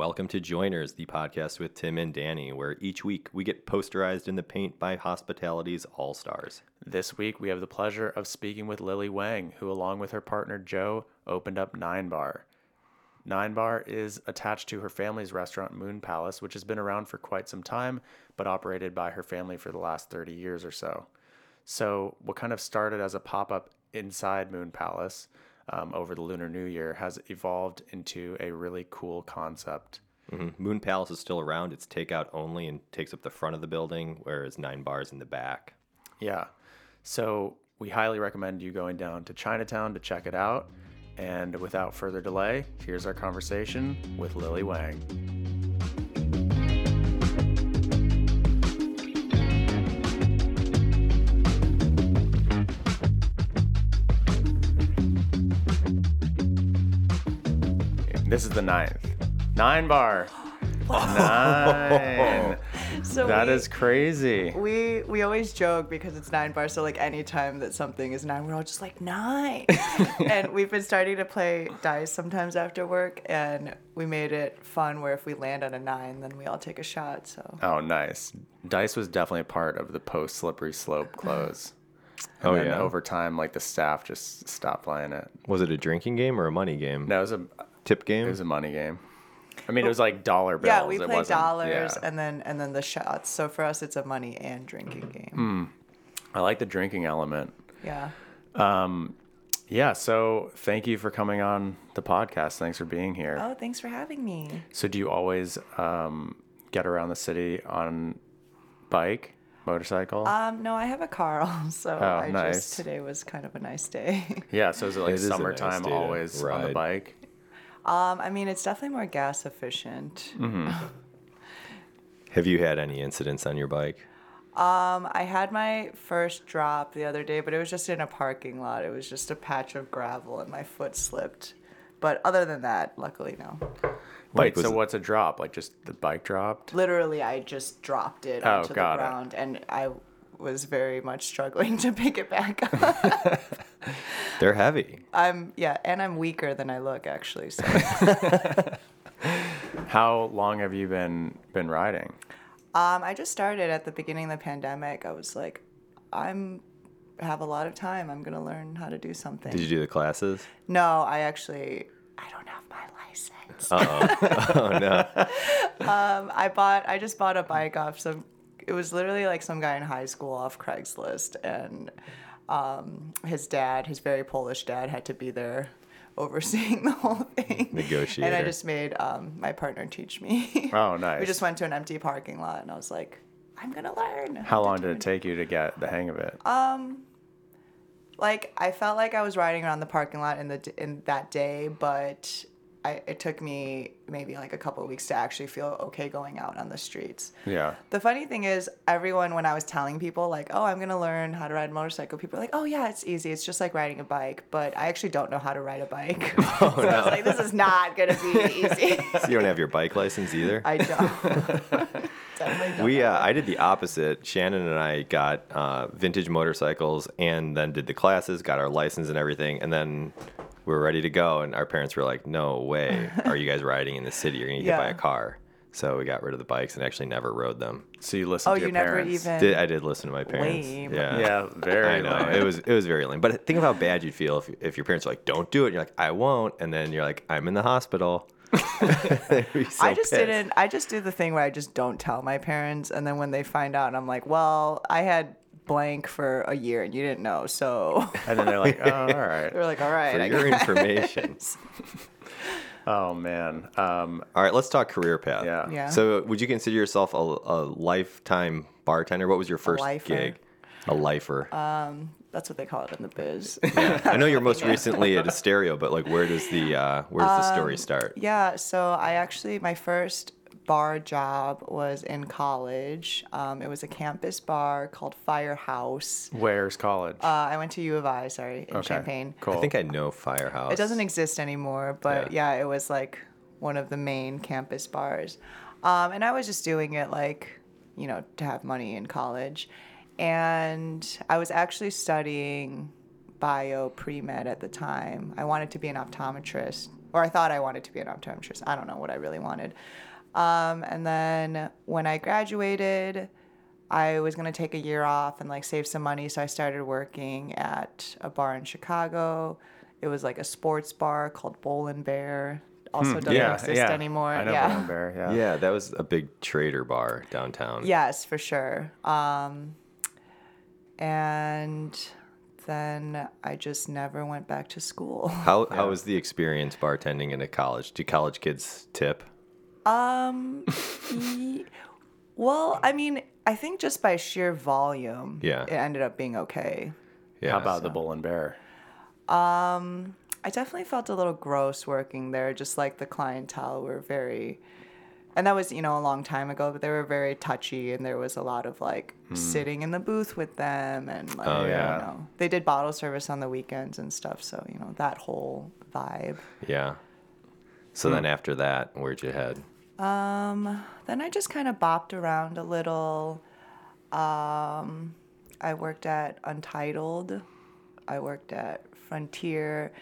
Welcome to Joiners, the podcast with Tim and Danny, where each week we get posterized in the paint by hospitality's all stars. This week we have the pleasure of speaking with Lily Wang, who, along with her partner Joe, opened up Nine Bar. Nine Bar is attached to her family's restaurant Moon Palace, which has been around for quite some time, but operated by her family for the last 30 years or so. So, what kind of started as a pop up inside Moon Palace um, over the Lunar New Year has evolved into a really cool concept. Mm-hmm. Moon Palace is still around. It's takeout only and takes up the front of the building, whereas Nine Bars in the back. Yeah. So, we highly recommend you going down to Chinatown to check it out. And without further delay, here's our conversation with Lily Wang. This is the ninth. Nine bar. Nine. So That we, is crazy. we we always joke because it's nine bars. So like anytime that something is nine, we're all just like nine. and we've been starting to play dice sometimes after work, and we made it fun where if we land on a nine, then we all take a shot. So Oh, nice. Dice was definitely a part of the post slippery slope close. And Oh, then yeah? Over time, like the staff just stopped playing it. Was it a drinking game or a money game? No, it was a Tip game? it game? was a money game. I mean, it was like dollar bills. yeah, we It play wasn't- dollars yeah. and then and then the shots. So for us, it's a money and drinking game. Hmm. I like the drinking element. Yeah. Yeah. So thank you for coming on the podcast. Thanks for being here. Oh, thanks for having me. So do you always um, get around the city on bike, motorcycle? Um, no, I have a car, so Oh, I nice. just today was kind of a nice day. yeah. So is it like It is a nice summertime day to always on the ride. bike? Um, I mean, it's definitely more gas efficient. Have you had any incidents on your bike? Um, I had my first drop the other day, but it was just in a parking lot. It was just a patch of gravel, and my foot slipped. But other than that, luckily, no. Wait. was So what's a drop? Like just the bike dropped? Literally, I just dropped it Oh, onto the got it. ground, and I was very much struggling to pick it back up. They're heavy. I'm yeah, and I'm weaker than I look actually. So How long have you been been riding? um, I just started at the beginning of the pandemic. I was like, I'm have a lot of time. I'm gonna learn how to do something. Did you do the classes? No, I actually I don't have my license. Oh, no. Um, I bought I just bought a bike off some it was literally like some guy in high school off Craigslist and um, his dad, his very Polish dad had to be there overseeing the whole thing. Negotiator. And I just made um, my partner teach me. Oh, nice. we just went to an empty parking lot and I was like, I'm gonna learn. How long did it take you to get the hang of it? Um, like I felt like I was riding around the parking lot in the in that day, but I, it took me maybe like a couple of weeks to actually feel okay going out on the streets. yeah. The funny thing is, everyone when I was telling people like, "Oh, I'm gonna learn how to ride a motorcycle," people were like, "Oh yeah, it's easy. It's just like riding a bike." But I actually don't know how to ride a bike. Oh, so I was like, "This is not gonna be easy." So you don't have your bike license either? I don't. Definitely don't. We uh, I did the opposite. Shannon and I got uh, vintage motorcycles and then did the classes, got our license and everything, and then we were ready to go. And our parents were like, "No way, are you guys riding in the city? You're gonna get hit by a car." So we got rid of the bikes and actually never rode them. So you listened Oh, to your you never parents. even. Did, I did listen to my parents. Lame. Yeah. Yeah, very. I know lame. it was it was very lame, but think of how bad you'd feel if, if your parents were like, "Don't do it." And you're like, "I won't," and then you're like, "I'm in the hospital." So I just pissed. didn't. I just do the thing where I just don't tell my parents, and then when they find out, and I'm like, "Well, I had blank for a year, and you didn't know." So And then they're like, "Oh, all right." they're like, "All right, For I your guess." information. Oh man. Um, All right, let's talk career path. Yeah. Yeah. So, would you consider yourself a, a lifetime bartender? What was your first lifer. gig? A lifer. Um, That's what they call it in the biz. I know you're most recently at a stereo, but like, where does the uh, where does the story start? Yeah, so I actually my first bar job was in college. Um, it was a campus bar called Firehouse. where's college? Uh, I went to U of I, sorry, in okay. Champaign. Cool. I think I know Firehouse. It doesn't exist anymore, but yeah. it was like one of the main campus bars. Um, and I was just doing it like, you know, to have money in college. And I was actually studying bio pre med at the time. I wanted to be an optometrist or I thought I wanted to be an optometrist. I don't know what I really wanted. Um, and then when I graduated, I was gonna take a year off and like save some money, so I started working at a bar in Chicago. It was like a sports bar called Bull and Bear. Also doesn't Hmm, yeah, exist yeah. anymore. I know yeah. Bull and Bear. Yeah. Yeah, that was a big trader bar downtown. Yes, for sure. Um, and then I just never went back to school. How how was the experience bartending in a college? Do college kids tip? Um, ye- well, I mean, I think just by sheer volume, Yeah. it ended up being okay. Yeah. How about the Bull and Bear? Um, I definitely felt a little gross working there, just like the clientele were very, and that was, you know, a long time ago, but they were very touchy and there was a lot of like sitting in the booth with them and like, Oh, yeah. you know, they did bottle service on the weekends and stuff. So, you know, that whole vibe. Yeah. So then after that, where'd you head? Um, then I just kind of bopped around a little. Um, I worked at Untitled. I worked at Frontier.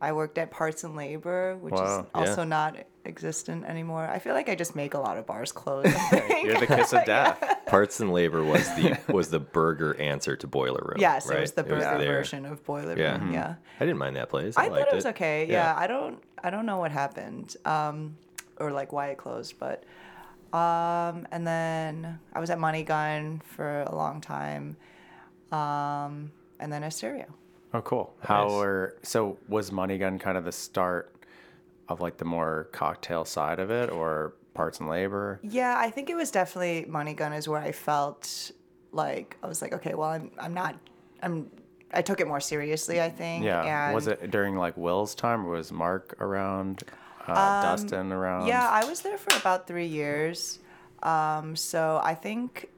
I worked at Parts and Labor, which Wow, is also yeah. not existent anymore. I feel like I just make a lot of bars close. You're the kiss of death. Parts and labor was the was the burger answer to Boiler Room. yes, right? it was the burger there. version of Boiler Yeah. Room. Yeah. I didn't mind that place. I, I liked thought it was okay. Yeah. Yeah. I don't I don't know what happened. Um or like why it closed, but um and then I was at Money Gun for a long time. Um and then Estereo. Oh, cool. How Nice. were so was Money Gun kind of the start of like the more cocktail side of it, or parts and labor? Yeah, I think it was definitely Money Gun is where I felt like I was like, okay, well I'm I'm not I'm I took it more seriously, I think. Yeah. And was it during like Will's time, or was Mark around? Uh, Dustin around? Um, Yeah, I was there for about three years. Um, so I think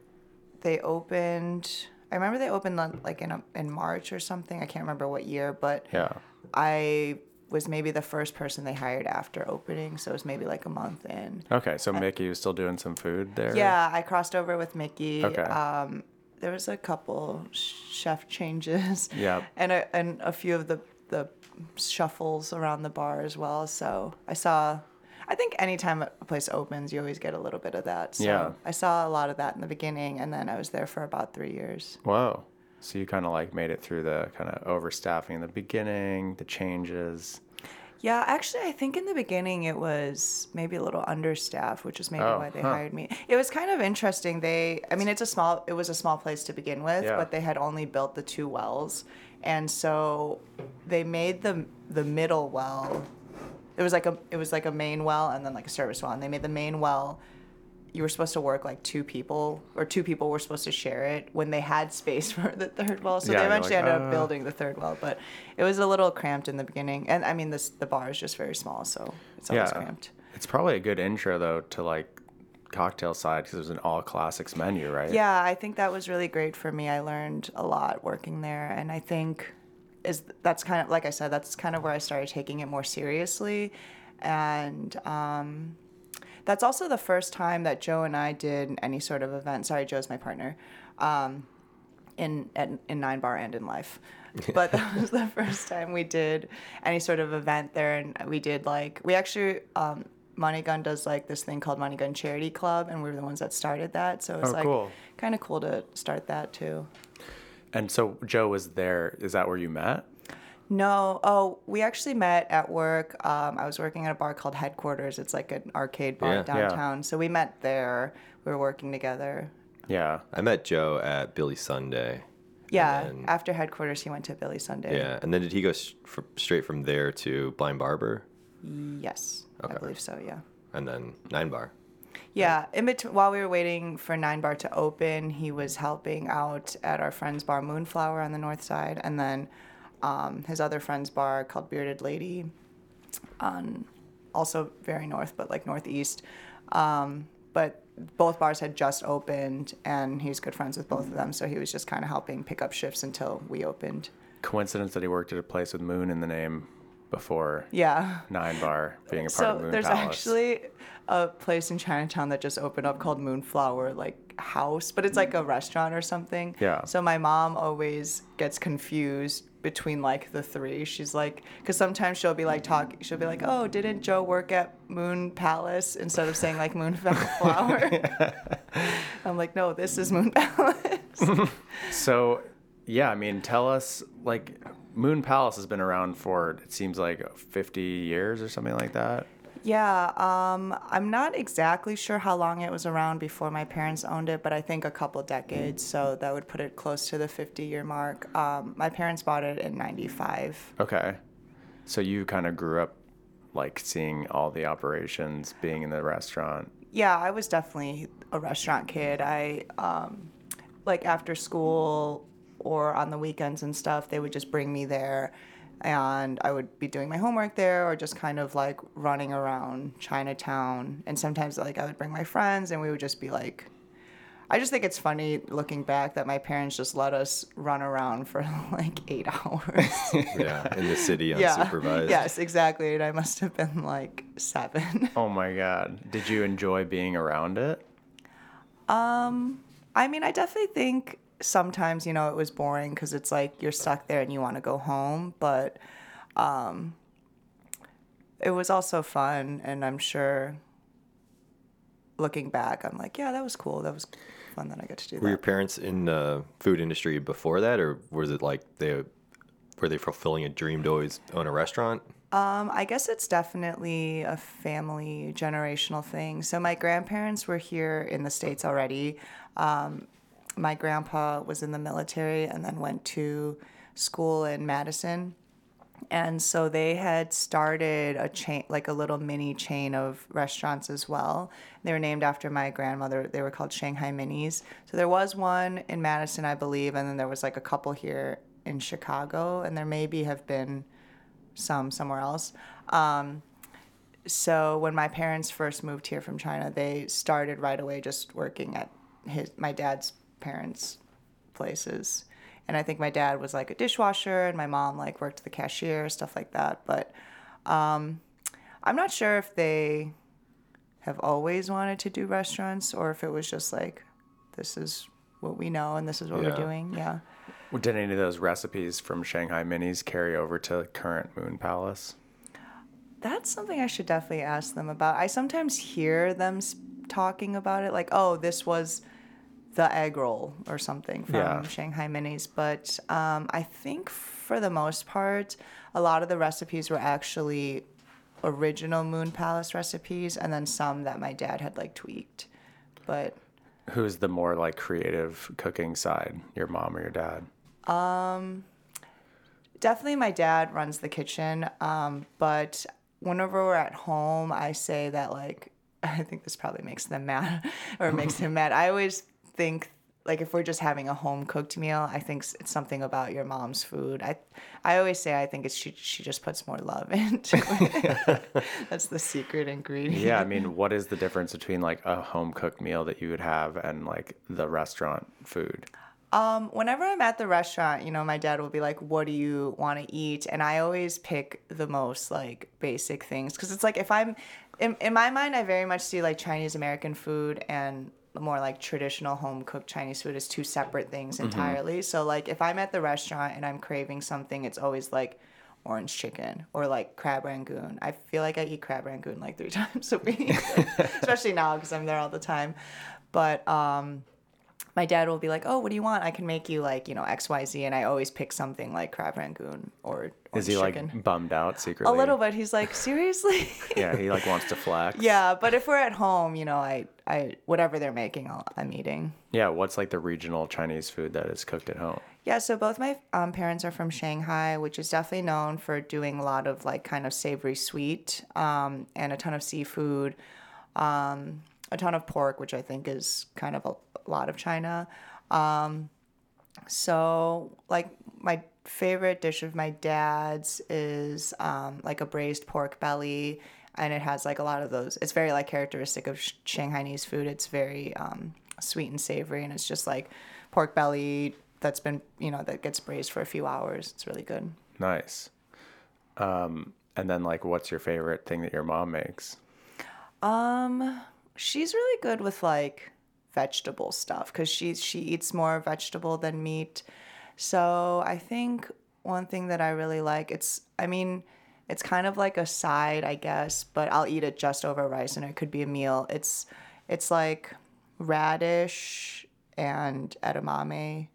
they opened. I remember they opened like in a, in March or something. I can't remember what year, but Yeah. I was maybe the first person they hired after opening. So it was maybe like a month in. Okay, so Mickey was still doing some food there. Yeah, I crossed over with Mickey. Okay. Um, there was a couple chef changes. Yep. And a, and a few of the the shuffles around the bar as well. So I saw. I think anytime a place opens, you always get a little bit of that. So Yeah. I saw a lot of that in the beginning, and then I was there for about three years. Whoa. So you kind of like made it through the kind of overstaffing in the beginning, the changes. Yeah, actually, I think in the beginning it was maybe a little understaffed, which is maybe Oh, why they huh. hired me. It was kind of interesting. They, I mean, it's a small, it was a small place to begin with, Yeah. but they had only built the two wells, and so they made the the middle well. It was like a, it was like a main well and then like a service well, and they made the main well. You were supposed to work like two people, or two people were supposed to share it when they had space for the third well. So Yeah, they eventually like, ended "Uh." up building the third well, but it was a little cramped in the beginning. And I mean, this the bar is just very small, so it's always yeah. cramped. It's probably a good intro though to like cocktail side because it was an all classics menu, right? Yeah, I think that was really great for me. I learned a lot working there, and I think is that's kind of like I said, that's kind of where I started taking it more seriously, and um, that's also the first time that Joe and I did any sort of event. Sorry, Joe's my partner. Um, in at, in Nine Bar and in life. But that was the first time we did any sort of event there, and we did like we actually um, Money Gun does like this thing called Money Gun Charity Club, and we were the ones that started that. So it was Oh, like cool. kind of cool to start that too. And so Joe was there. Is that where you met? No, oh, we actually met at work. Um, I was working at a bar called Headquarters. It's like an arcade bar Yeah. Yeah. downtown. So we met there. We were working together. Yeah. I met Joe at Billy Sunday. Yeah, then- after Headquarters, he went to Billy Sunday. Yeah, and then did he go s- fr- straight from there to Blind Barber, Yes, Okay. I believe so. Yeah. and then Nine Bar? Yeah, in between while we were waiting for Nine Bar to open, he was helping out at our friend's bar Moonflower on the north side, and then um, his other friend's bar called Bearded Lady, on also very north, but like northeast. Um, but both bars had just opened, and he's good friends with both of them, so he was just kind of helping pick up shifts until we opened. Coincidence that he worked at a place with Moon in the name before Yeah. Nine Bar being a part so of Moon there's Palace. actually a place in Chinatown that just opened up called Moonflower like House, but it's like a restaurant or something. Yeah. So my mom always gets confused between like the three. She's like, because sometimes she'll be like talk, she'll be like, oh, didn't Joe work at Moon Palace instead of saying like Moon Flower? I'm like, no, this is Moon Palace. So, yeah, I mean, tell us like Moon Palace has been around for it seems like 50 years or something like that. Yeah, um, I'm not exactly sure how long it was around before my parents owned it, but I think a couple decades. So that would put it close to the 50 year mark. Um, my parents bought it in 95. Okay. So you kind of grew up like seeing all the operations, being in the restaurant. Yeah, I was definitely a restaurant kid. I, um, like, after school or on the weekends and stuff, they would just bring me there and I would be doing my homework there or just kind of like running around Chinatown. And sometimes like I would bring my friends and we would just be like I just think it's funny looking back that my parents just let us run around for like 8 hours. Yeah, in the city yeah. unsupervised. Yes, exactly. And I must have been like 7. Oh my god. Did you enjoy being around it? Um I mean, I definitely think sometimes you know it was boring because it's like you're stuck there and you want to go home but um it was also fun and i'm sure looking back i'm like yeah that was cool. That was fun that i got to do Were your parents in the food industry before that, or was it like they were they fulfilling a dream to always own a restaurant? um i guess it's definitely a family generational thing. So my grandparents were here in the states already. Um my grandpa was in the military and then went to school in Madison. And so they had started a chain, like a little mini chain of restaurants as well. They were named after my grandmother. They were called Shanghai Minis. So there was one in Madison, I believe, and then there was like a couple here in Chicago, and there maybe have been some somewhere else. Um, so when my parents first moved here from China, they started right away just working at his my dad's parents' places. And I think my dad was like a dishwasher, and my mom like worked the cashier, stuff like that. But um, I'm not sure if they have always wanted to do restaurants or if it was just like, this is what we know and this is what Yeah. we're doing. Yeah. Did any of those recipes from Shanghai Minis carry over to current Moon Palace? That's something I should definitely ask them about. I sometimes hear them talking about it, like, oh, this was the egg roll or something from Yeah. Shanghai Minis. But um, I think for the most part, a lot of the recipes were actually original Moon Palace recipes, and then some that my dad had like tweaked. But Who's the more like creative cooking side, your mom or your dad? definitely my dad runs the kitchen um, but whenever we're at home i say that like i think this probably makes them mad or makes him mad i always think like if we're just having a home cooked meal i think it's something about your mom's food i i always say i think it's she, she just puts more love into it that's the secret ingredient Yeah, I mean, what is the difference between like a home cooked meal that you would have and like the restaurant food? Um, whenever I'm at the restaurant, you know, my dad will be like, "What do you want to eat?" And I always pick the most like basic things because it's like if I'm in, in my mind, I very much see like Chinese American food and more like traditional home cooked Chinese food is two separate things entirely. So like if I'm at the restaurant and I'm craving something, it's always like orange chicken or like crab rangoon. I feel like I eat crab rangoon like three times a week, especially now because I'm there all the time. But um, my dad will be like, "Oh, what do you want? I can make you like you know X Y Z," and I always pick something like crab rangoon or Is he like bummed out secretly? a little bit? He's like, "Seriously?" Yeah, he like wants to flex. yeah, but if we're at home, you know, I I whatever they're making, I'll, I'm eating. Yeah, what's like the regional Chinese food that is cooked at home? Yeah, so both my um, parents are from Shanghai, which is definitely known for doing a lot of like kind of savory sweet um, and a ton of seafood, um, a ton of pork, which I think is kind of a, a lot of China. Um, so, like, my favorite dish of my dad's is um, like a braised pork belly, and it has like a lot of those. It's very like characteristic of Sh- Shanghainese food. It's very um, sweet and savory, and it's just like pork belly that's been you know that gets braised for a few hours. It's really good. Nice. Um, and then like, what's your favorite thing that your mom makes? Um, she's really good with like vegetable stuff because she she eats more vegetable than meat. So I think one thing that I really like. It's I mean, it's kind of like a side, I guess, but I'll eat it just over rice and it could be a meal. It's it's like radish and edamame.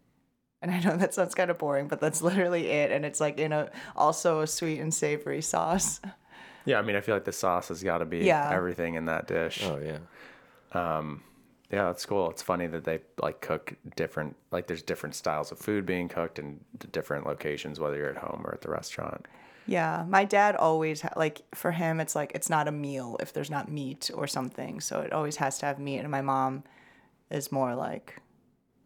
And I know that sounds kind of boring, but that's literally it. And it's like in a also a sweet and savory sauce. Yeah, I mean, I feel like the sauce has got to be Yeah. everything in that dish. Oh yeah. Um, Yeah, that's cool. It's funny that they like cook different, like there's different styles of food being cooked in different locations, whether you're at home or at the restaurant. Yeah, my dad always ha- like for him it's like it's not a meal if there's not meat or something. So it always has to have meat and my mom is more like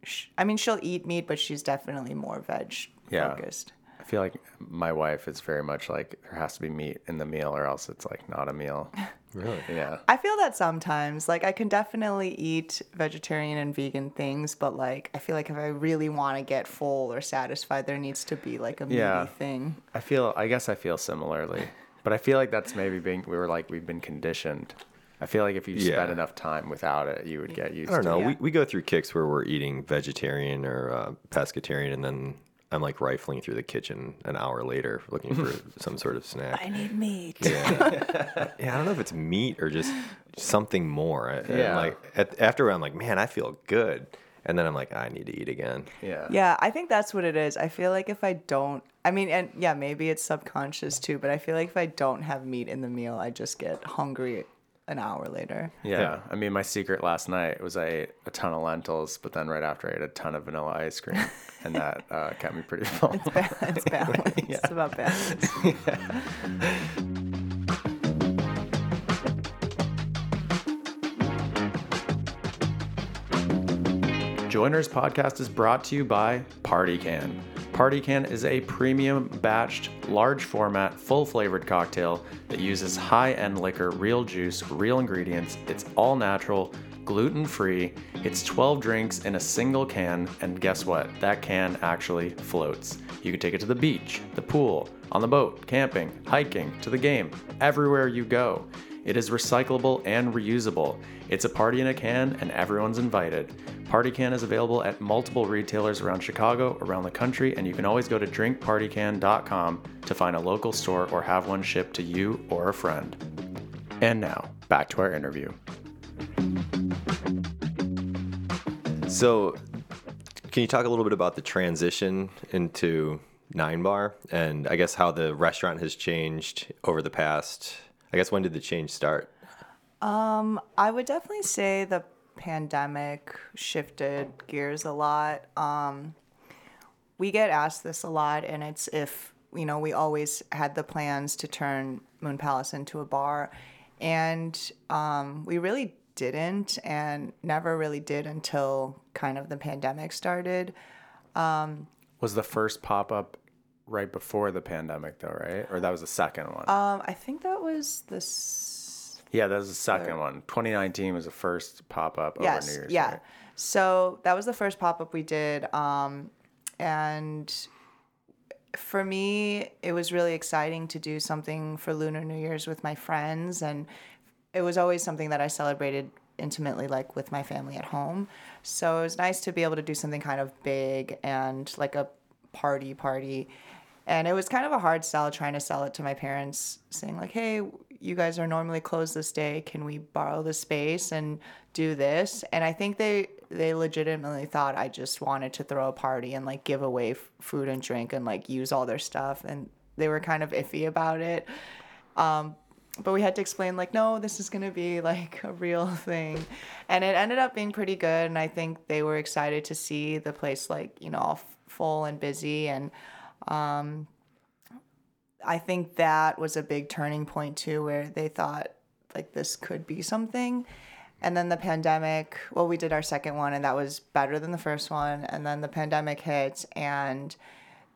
sh- I mean she'll eat meat but she's definitely more veg Yeah. focused. I feel like my wife is very much like there has to be meat in the meal or else it's like not a meal. Really? Yeah. I feel that sometimes like I can definitely eat vegetarian and vegan things but like I feel like if I really want to get full or satisfied there needs to be like a meaty Yeah. thing. I feel, I guess I feel similarly, but I feel like that's maybe being, we were like, we've been conditioned. I feel like if you spend Yeah. enough time without it, you would get used to it. I don't know. it. We, we go through kicks where we're eating vegetarian or uh, pescatarian, and then I'm like rifling through the kitchen an hour later looking for some sort of snack. I need meat. Yeah. yeah, I don't know if it's meat or just something more. I- I'm Yeah. like at, after I'm like, man, I feel good, and then I'm like, I need to eat again. Yeah. Yeah, I think that's what it is. I feel like if I don't, I mean, and yeah, maybe it's subconscious too, but I feel like if I don't have meat in the meal, I just get hungry an hour later. Yeah. Yeah. I mean, my secret last night was I ate a ton of lentils, but then right after I ate a ton of vanilla ice cream, and that uh, kept me pretty full. It's, Ba- It's balance. It's about balance. Joiners podcast is brought to you by Party Can. Party Can is a premium batched, large format, full flavored cocktail that uses high end liquor, real juice, real ingredients. It's all natural, gluten free. It's 12 drinks in a single can, and guess what? That can actually floats. You can take it to the beach, the pool, on the boat, camping, hiking, to the game, everywhere you go. It is recyclable and reusable. It's a party in a can, and everyone's invited. Party Can is available at multiple retailers around Chicago, around the country, and you can always go to drinkpartycan.com to find a local store or have one shipped to you or a friend. And now, back to our interview. So, can you talk a little bit about the transition into Nine Bar and I guess how the restaurant has changed over the past? I guess when did the change start? I would definitely say the pandemic shifted gears a lot. Um, we get asked this a lot, and it's if you know we always had the plans to turn Moon Palace into a bar, and um, we really didn't, and never really did until kind of the pandemic started. Was the first pop up right before the pandemic, though, right? Or that was the second one? Um, I think that was this. yeah, that was the second one. 2019 was the first pop up over Yes, New Year's. yeah. right? So that was the first pop up we did, um, and for me, it was really exciting to do something for Lunar New Year's with my friends, and it was always something that I celebrated intimately, like with my family at home. So it was nice to be able to do something kind of big and like a party party. And it was kind of a hard sell trying to sell it to my parents, saying like, "Hey, you guys are normally closed this day. Can we borrow the space and do this?" And I think they they legitimately thought I just wanted to throw a party and like give away f- food and drink and like use all their stuff, and they were kind of iffy about it. Um, but we had to explain like no this is going to be like a real thing. And it ended up being pretty good. And i think they were excited to see the place like you know all full and busy. And um, i think that was a big turning point too where they thought like this could be something and then the pandemic well we did our second one and that was better than the first one and then the pandemic hit and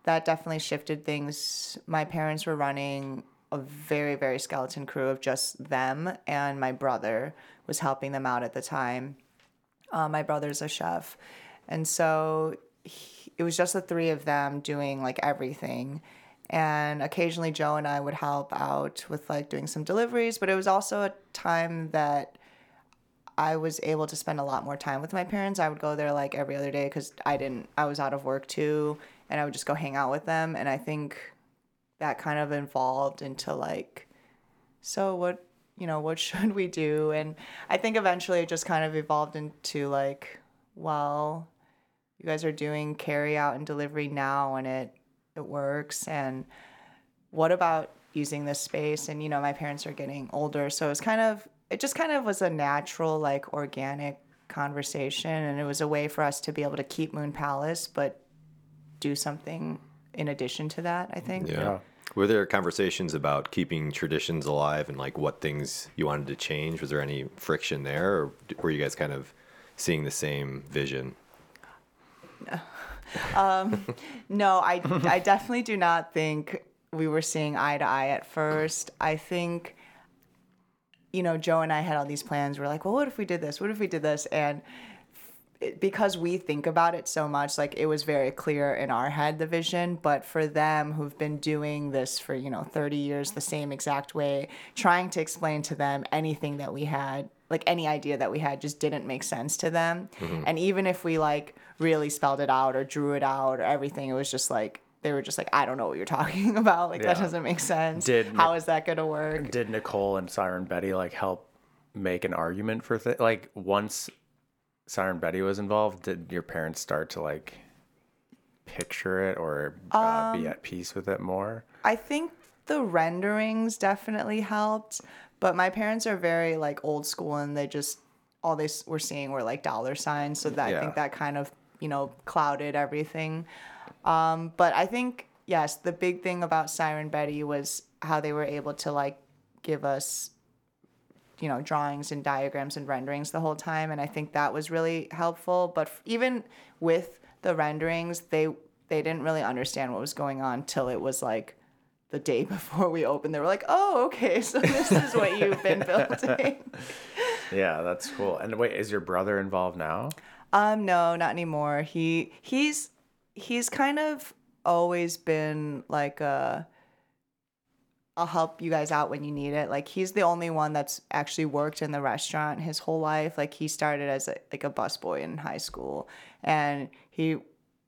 that definitely shifted things. My parents were running a very, very skeleton crew of just them, and my brother was helping them out at the time. Uh, my brother's a chef. And so he, it was just the three of them doing like everything. And occasionally Joe and I would help out with like doing some deliveries, but it was also a time that I was able to spend a lot more time with my parents. I would go there like every other day because I didn't, I was out of work too. and I would just go hang out with them. And I think that kind of evolved into like, so what, you know, what should we do? And I think eventually it just kind of evolved into like, well, you guys are doing carry out and delivery now and it it works and what about using this space and you know my parents are getting older so it's kind of it just kind of was a natural like organic conversation and it was a way for us to be able to keep moon palace but do something in addition to that i think Yeah. Yeah. Were there conversations about keeping traditions alive and like what things you wanted to change? Was there any friction there, or were you guys kind of seeing the same vision? Um, no, I, I definitely do not think we were seeing eye to eye at first. I think, you know, Joe and I had all these plans. We're like, well, what if we did this? What if we did this? And it, because we think about it so much, like it was very clear in our head, the vision. But for them who've been doing this for, you know, 30 years the same exact way, trying to explain to them anything that we had like any idea that we had just didn't make sense to them. Mm-hmm. And even if we like really spelled it out or drew it out or everything, it was just like they were just like, I don't know what you're talking about. Like that doesn't make sense. Did- How is that gonna work? Did Nicole and Siren Betty like help make an argument for th- like once Siren Betty was involved? Did your parents start to like picture it or uh, Um, be at peace with it more? I think the renderings definitely helped, but my parents are very like old school and they just all they were seeing were like dollar signs, so that I think that kind of you know clouded everything. Um, but I think yes, the big thing about Siren Betty was how they were able to like give us you know drawings and diagrams and renderings the whole time and i think that was really helpful but f- even with the renderings they they didn't really understand what was going on till it was like the day before we opened they were like oh okay so this is what you've been building Yeah, that's cool. And wait, is your brother involved now? Um no not anymore he he's he's kind of always been like a I'll help you guys out when you need it. Like he's the only one that's actually worked in the restaurant his whole life. Like he started as a, like a busboy in high school, and he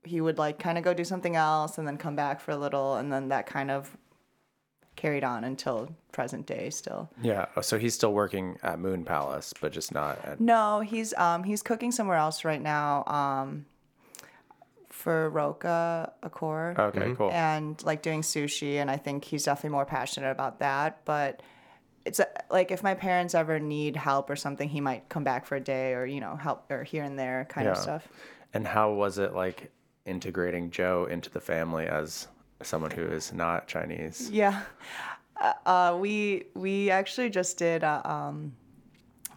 he would like kind of go do something else and then come back for a little, and then that kind of carried on until present day still. Yeah. Oh, so he's still working at Moon Palace, but just not at. No, he's um he's cooking somewhere else right now. Um, for Roka Akor. Okay, cool. and like doing sushi and i think he's definitely more passionate about that but it's like if my parents ever need help or something he might come back for a day or you know help or here and there kind of stuff And how was it like integrating Joe into the family as someone who is not Chinese? yeah uh, uh, we we actually just did a, um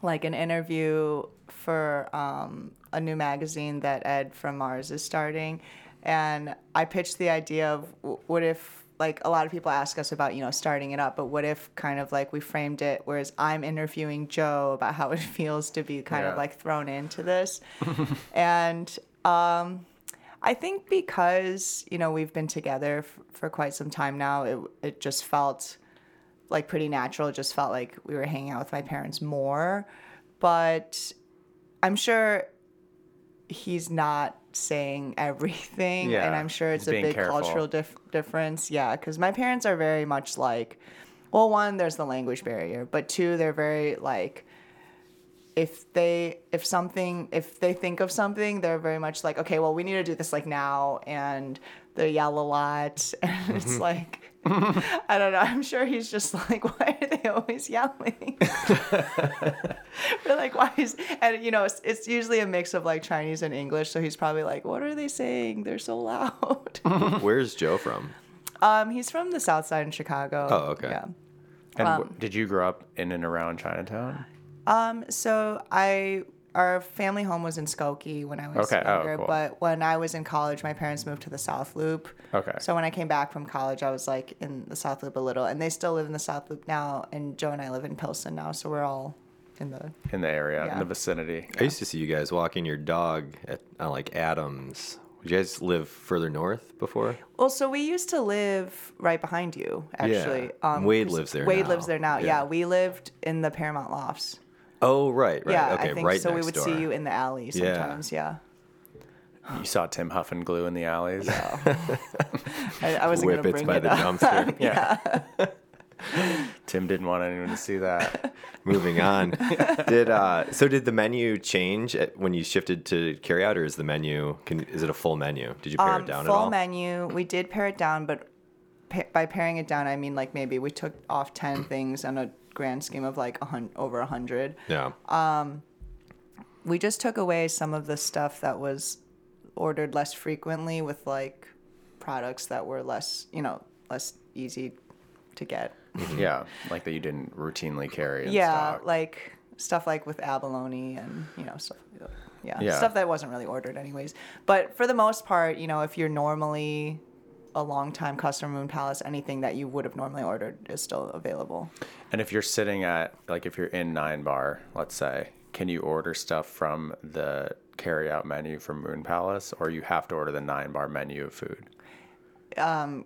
like an interview for um, a new magazine that ed from mars is starting and i pitched the idea of what if like a lot of people ask us about you know starting it up but what if kind of like we framed it whereas i'm interviewing joe about how it feels to be kind Yeah. of like thrown into this and um I think because you know we've been together f- for quite some time now, it it just felt like pretty natural. It just felt like we were hanging out with my parents more, but I'm sure he's not saying everything, and I'm sure it's a big careful. cultural dif- difference. Yeah, because my parents are very much like, well, one, there's the language barrier, but two, they're very like if they if something if they think of something they're very much like okay well we need to do this like now and they yell a lot. And it's like i don't know. I'm sure he's just like why are they always yelling? We're like why is and you know it's, it's usually a mix of like chinese and english so he's probably like what are they saying? They're so loud. Where's Joe from? um he's from the south side in chicago. Oh, okay. yeah. And w- did you grow up in and around Chinatown? Um, so I our family home was in Skokie when I was Okay, oh, younger, cool. but when I was in college, my parents moved to the South Loop. Okay. So when I came back from college, I was like in the South Loop a little, and they still live in the South Loop now. And Joe and I live in Pilsen now, so we're all in the. In the area, in the vicinity. I used to see you guys walking your dog at on like Adams. Did you guys live further north before? Well, so we used to live right behind you, actually. Um, Wade 'cause lives there Wade now. lives there now. Yeah. Yeah. we lived in the Paramount Lofts. Oh, right, right. Yeah, okay, I think right so. We would door. see you in the alley sometimes. Yeah. You saw Tim huffing glue in the alleys. I, I wasn't bring by it the up. dumpster. Yeah. Tim didn't want anyone to see that. Moving on. did uh, so? Did the menu change at, when you shifted to carry out, or is the menu? Can, is it a full menu? Did you pare Um, it down at all? Full menu. We did pare it down, but pa- by paring it down, I mean like maybe we took off ten things on a grand scheme of like a hun- over a hundred. yeah. Um, We just took away some of the stuff that was ordered less frequently with like products that were less, you know, less easy to get. Yeah, like that you didn't routinely carry. In yeah, stock. like stuff like with abalone and you know stuff. Yeah, Yeah. stuff that wasn't really ordered anyways. But for the most part, you know, if you're normally a long time customer Moon Palace, anything that you would have normally ordered is still available. And if you're sitting at like if you're in Nine Bar, let's say, can you order stuff from the carry out menu from Moon Palace, or you have to order the Nine Bar menu of food? Um,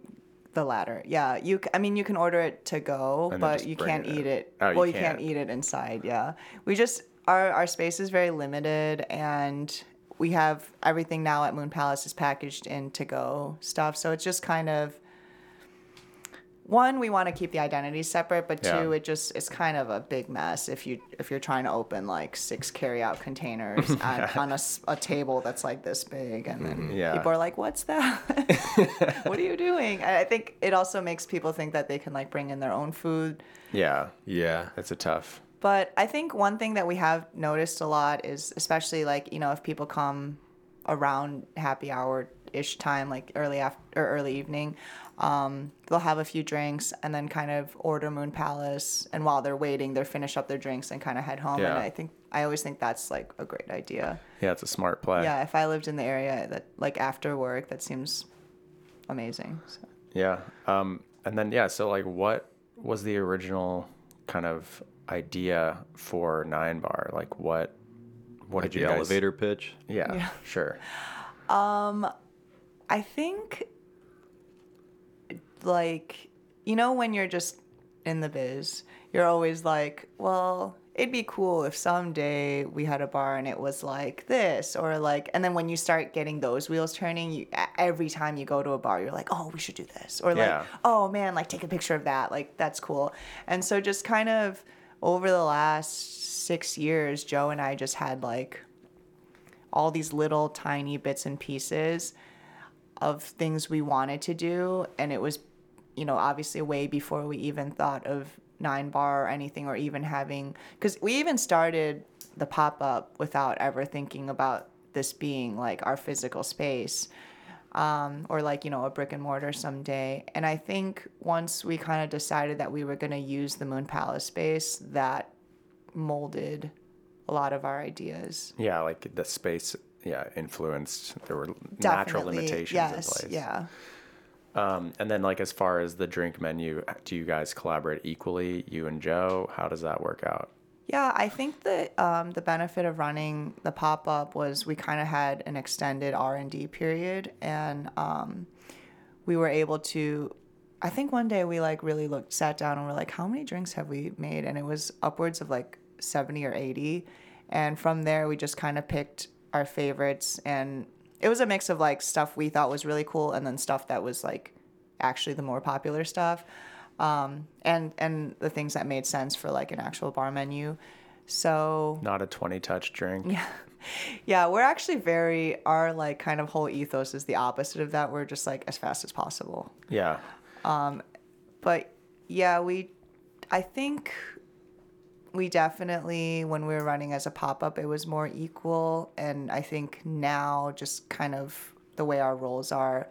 the latter, yeah. You, I mean, you can order it to go, And but you can't it eat it. Oh, you well, you can't. can't. eat it inside. Yeah, we just our our space is very limited, and we have everything now at Moon Palace is packaged in to go stuff. So it's just kind of one we want to keep the identities separate, but Yeah. two it just it's kind of a big mess if you if you're trying to open like six carry out containers on, on a, a table that's like this big, and then Yeah. people are like, "What's that? what are you doing?" I I think it also makes people think that they can like bring in their own food. Yeah, Yeah. it's a tough. But I think one thing that we have noticed a lot is, especially like you know, if people come around happy hour ish time, like early after or early evening, um, they'll have a few drinks and then kind of order Moon Palace, and while they're waiting, they'll finish up their drinks and kind of head home. And I think I always think that's like a great idea. Yeah, it's a smart play. Yeah, if I lived in the area that like after work, that seems amazing. So. Yeah. Um, and then yeah, so like, what was the original kind of idea for Nine Bar? Like, what? What Like did the you guys? elevator pitch. Yeah, Yeah. sure. I think like you know when you're just in the biz, you're always like, well, it'd be cool if someday we had a bar and it was like this or like and then when you start getting those wheels turning, you every time you go to a bar, you're like, "Oh, we should do this." Or like, Yeah. "Oh man, like take a picture of that. Like that's cool." And so just kind of over the last 6 years, Joe and I just had like all these little tiny bits and pieces of things we wanted to do and it was you know obviously way before we even thought of nine bar or anything or even having because we even started the pop-up without ever thinking about this being like our physical space um, or like you know a brick and mortar someday and i think once we kind of decided that we were going to use the moon palace space that molded a lot of our ideas Yeah, like the space. Yeah, influenced. There were natural limitations yes, in place. yeah Um, and then like as far as the drink menu, do you guys collaborate equally, you and Joe? How does that work out? Yeah, I think that um, the benefit of running the pop up was we kind of had an extended R and D period, and um, we were able to. I think one day we like really looked, sat down, and we're like, "How many drinks have we made?" And it was upwards of like seventy or eighty, and from there we just kind of picked our favorites, and it was a mix of like stuff we thought was really cool, and then stuff that was like actually the more popular stuff um, and and the things that made sense for like an actual bar menu. So Not a 20 touch drink. yeah, yeah, we're actually very our like kind of whole ethos is the opposite of that. We're just like as fast as possible. Yeah. Um but yeah, we, I think we definitely when we were running as a pop up, it was more equal, and I think now just kind of the way our roles are,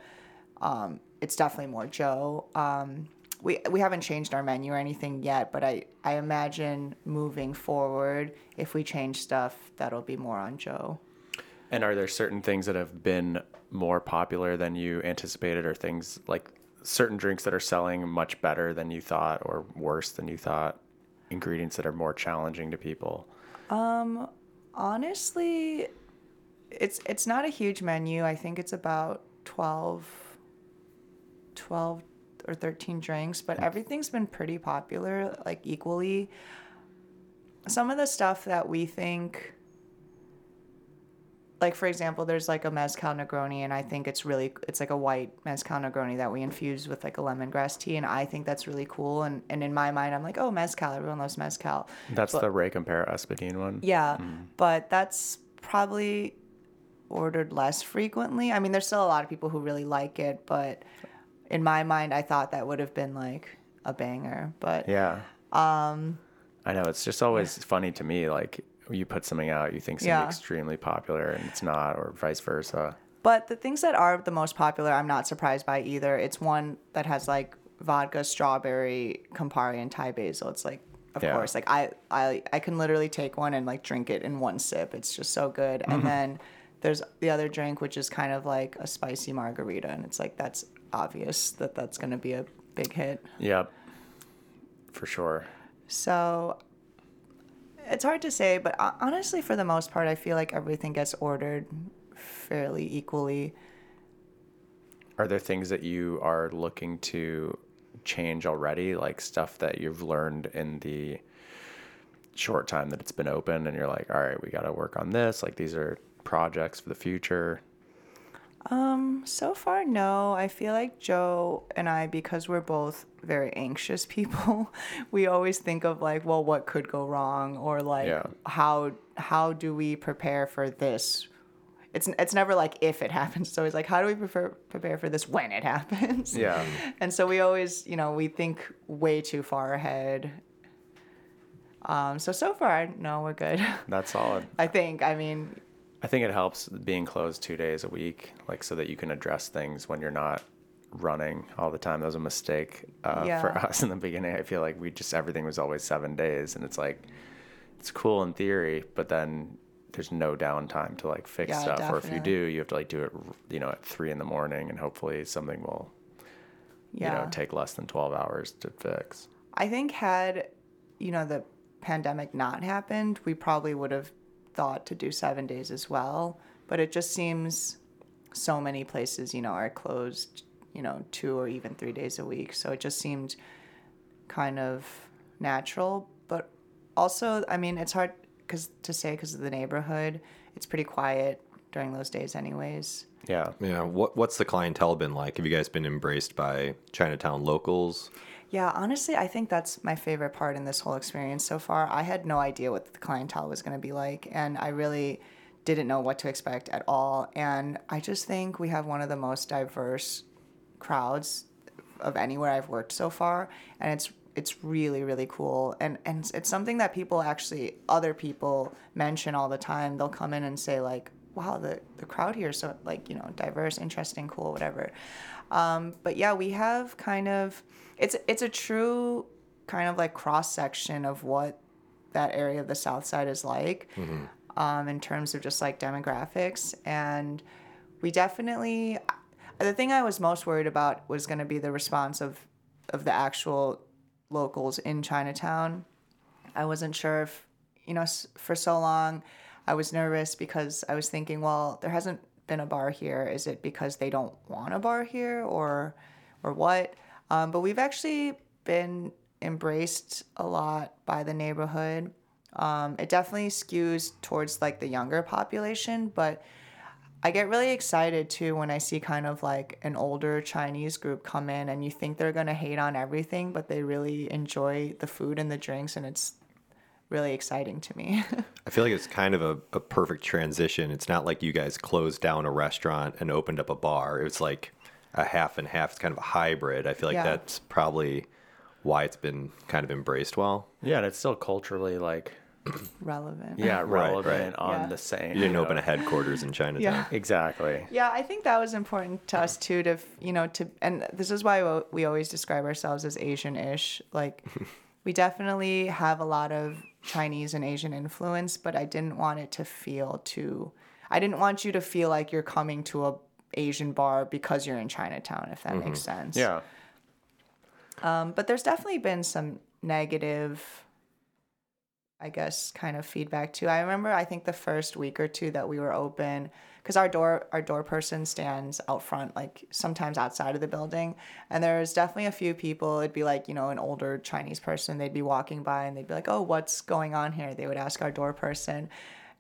um, it's definitely more Joe. Um, we, we haven't changed our menu or anything yet, but I, I imagine moving forward, if we change stuff, that'll be more on Joe. And are there certain things that have been more popular than you anticipated, or things like certain drinks that are selling much better than you thought, or worse than you thought? Ingredients that are more challenging to people. Um, Honestly, it's it's not a huge menu. I think it's about 12, 12 or 13 drinks, but everything's been pretty popular, like equally. Some of the stuff that we think like for example, there's like a mezcal Negroni, and I think it's really it's like a white mezcal Negroni that we infuse with like a lemongrass tea, and I think that's really cool. And and in my mind, I'm like, oh, mezcal, everyone loves mezcal. That's But- the Rey Campero Espadín one. Yeah, but that's probably ordered less frequently. I mean, there's still a lot of people who really like it, but in my mind, I thought that would have been like a banger. But Yeah. Um, I know it's just always funny to me. Like you put something out, you think something Yeah. extremely popular, and it's not, or vice versa. But the things that are the most popular, I'm not surprised by either. It's one that has like vodka, strawberry, Campari, and Thai basil. It's like, of Yeah. course, like I, I, I can literally take one and like drink it in one sip. It's just so good. And mm-hmm. then there's the other drink, which is kind of like a spicy margarita, and it's like that's obvious that that's gonna be a big hit. Yep. For sure. So it's hard to say, but honestly, for the most part, I feel like everything gets ordered fairly equally. Are there things that you are looking to change already, like stuff that you've learned in the short time that it's been open, and you're like, all right, we got to work on this. Like these are projects for the future. So far, no. I feel like Joe and I, because we're both very anxious people, we always think of like, well, what could go wrong, or like, Yeah. how how do we prepare for this? It's it's never like if it happens. It's always like, how do we prepare prepare for this when it happens? Yeah. And so we always, you know, we think way too far ahead. Um, so so far, no, we're good. That's solid. I think. I mean, I think it helps being closed two days a week, like so that you can address things when you're not running all the time. That was a mistake uh, for us in the beginning. I feel like we just everything was always seven days, and it's like it's cool in theory, but then there's no downtime to like fix Yeah, stuff. Or if you do, you have to like do it, you know, at three in the morning, and hopefully something will, yeah. you know, take less than twelve hours to fix. I think had you know the pandemic not happened, we probably would have thought to do seven days as well. But it just seems so many places, you know, are closed, you know, two or even three days a week. So it just seemed kind of natural. But also, I mean, it's hard because to say because of the neighborhood, it's pretty quiet during those days, anyways. Yeah. Yeah. What What's the clientele been like? Have you guys been embraced by Chinatown locals? Yeah, honestly, I think that's my favorite part in this whole experience so far. I had no idea what the clientele was going to be like, and I really didn't know what to expect at all. And I just think we have one of the most diverse crowds of anywhere I've worked so far, and it's it's really really cool. And and it's- something that people actually other people mention all the time. They'll come in and say like, "Wow, the the crowd here is so like you know diverse, interesting, cool, whatever." Um, but yeah, we have kind of it's it's a true kind of like cross section of what that area of the South Side is like um, in terms of just like demographics, and we definitely the thing I was most worried about was going to be the response of of the actual locals in Chinatown. I wasn't sure if you know for so long I was nervous because I was thinking, well, there hasn't been a bar here. Is it because they don't want a bar here or or what? Um, but we've actually been embraced a lot by the neighborhood. Um, it definitely skews towards like the younger population, but I get really excited too when I see kind of like an older Chinese group come in and you think they're to hate on everything, but they really enjoy the food and the drinks, and it's really exciting to me. I feel like it's kind of a, a perfect transition. It's not like you guys closed down a restaurant and opened up a bar. It's like a half and half. It's kind of a hybrid. I feel like Yeah. that's probably why it's been kind of embraced well. Yeah, and it's still culturally like Relevant. yeah Right, relevant right. on Yeah. the same. You didn't know. open a headquarters in Chinatown. Yeah. Exactly. Yeah, I think that was important to us too. To you know, to and this is why we- we always describe ourselves as Asian-ish. Like, we definitely have a lot of Chinese and Asian influence, but I didn't want it to feel too. I didn't want you to feel like you're coming to a Asian bar because you're in Chinatown. If that makes sense. Yeah. Um, but there's definitely been some negative, I guess, kind of feedback too. I remember I think the first week or two that we were open, because our door our door person stands out front, like sometimes outside of the building, and there's definitely a few people. It'd be like you know an older Chinese person. They'd be walking by and they'd be like, "Oh, what's going on here?" They would ask our door person.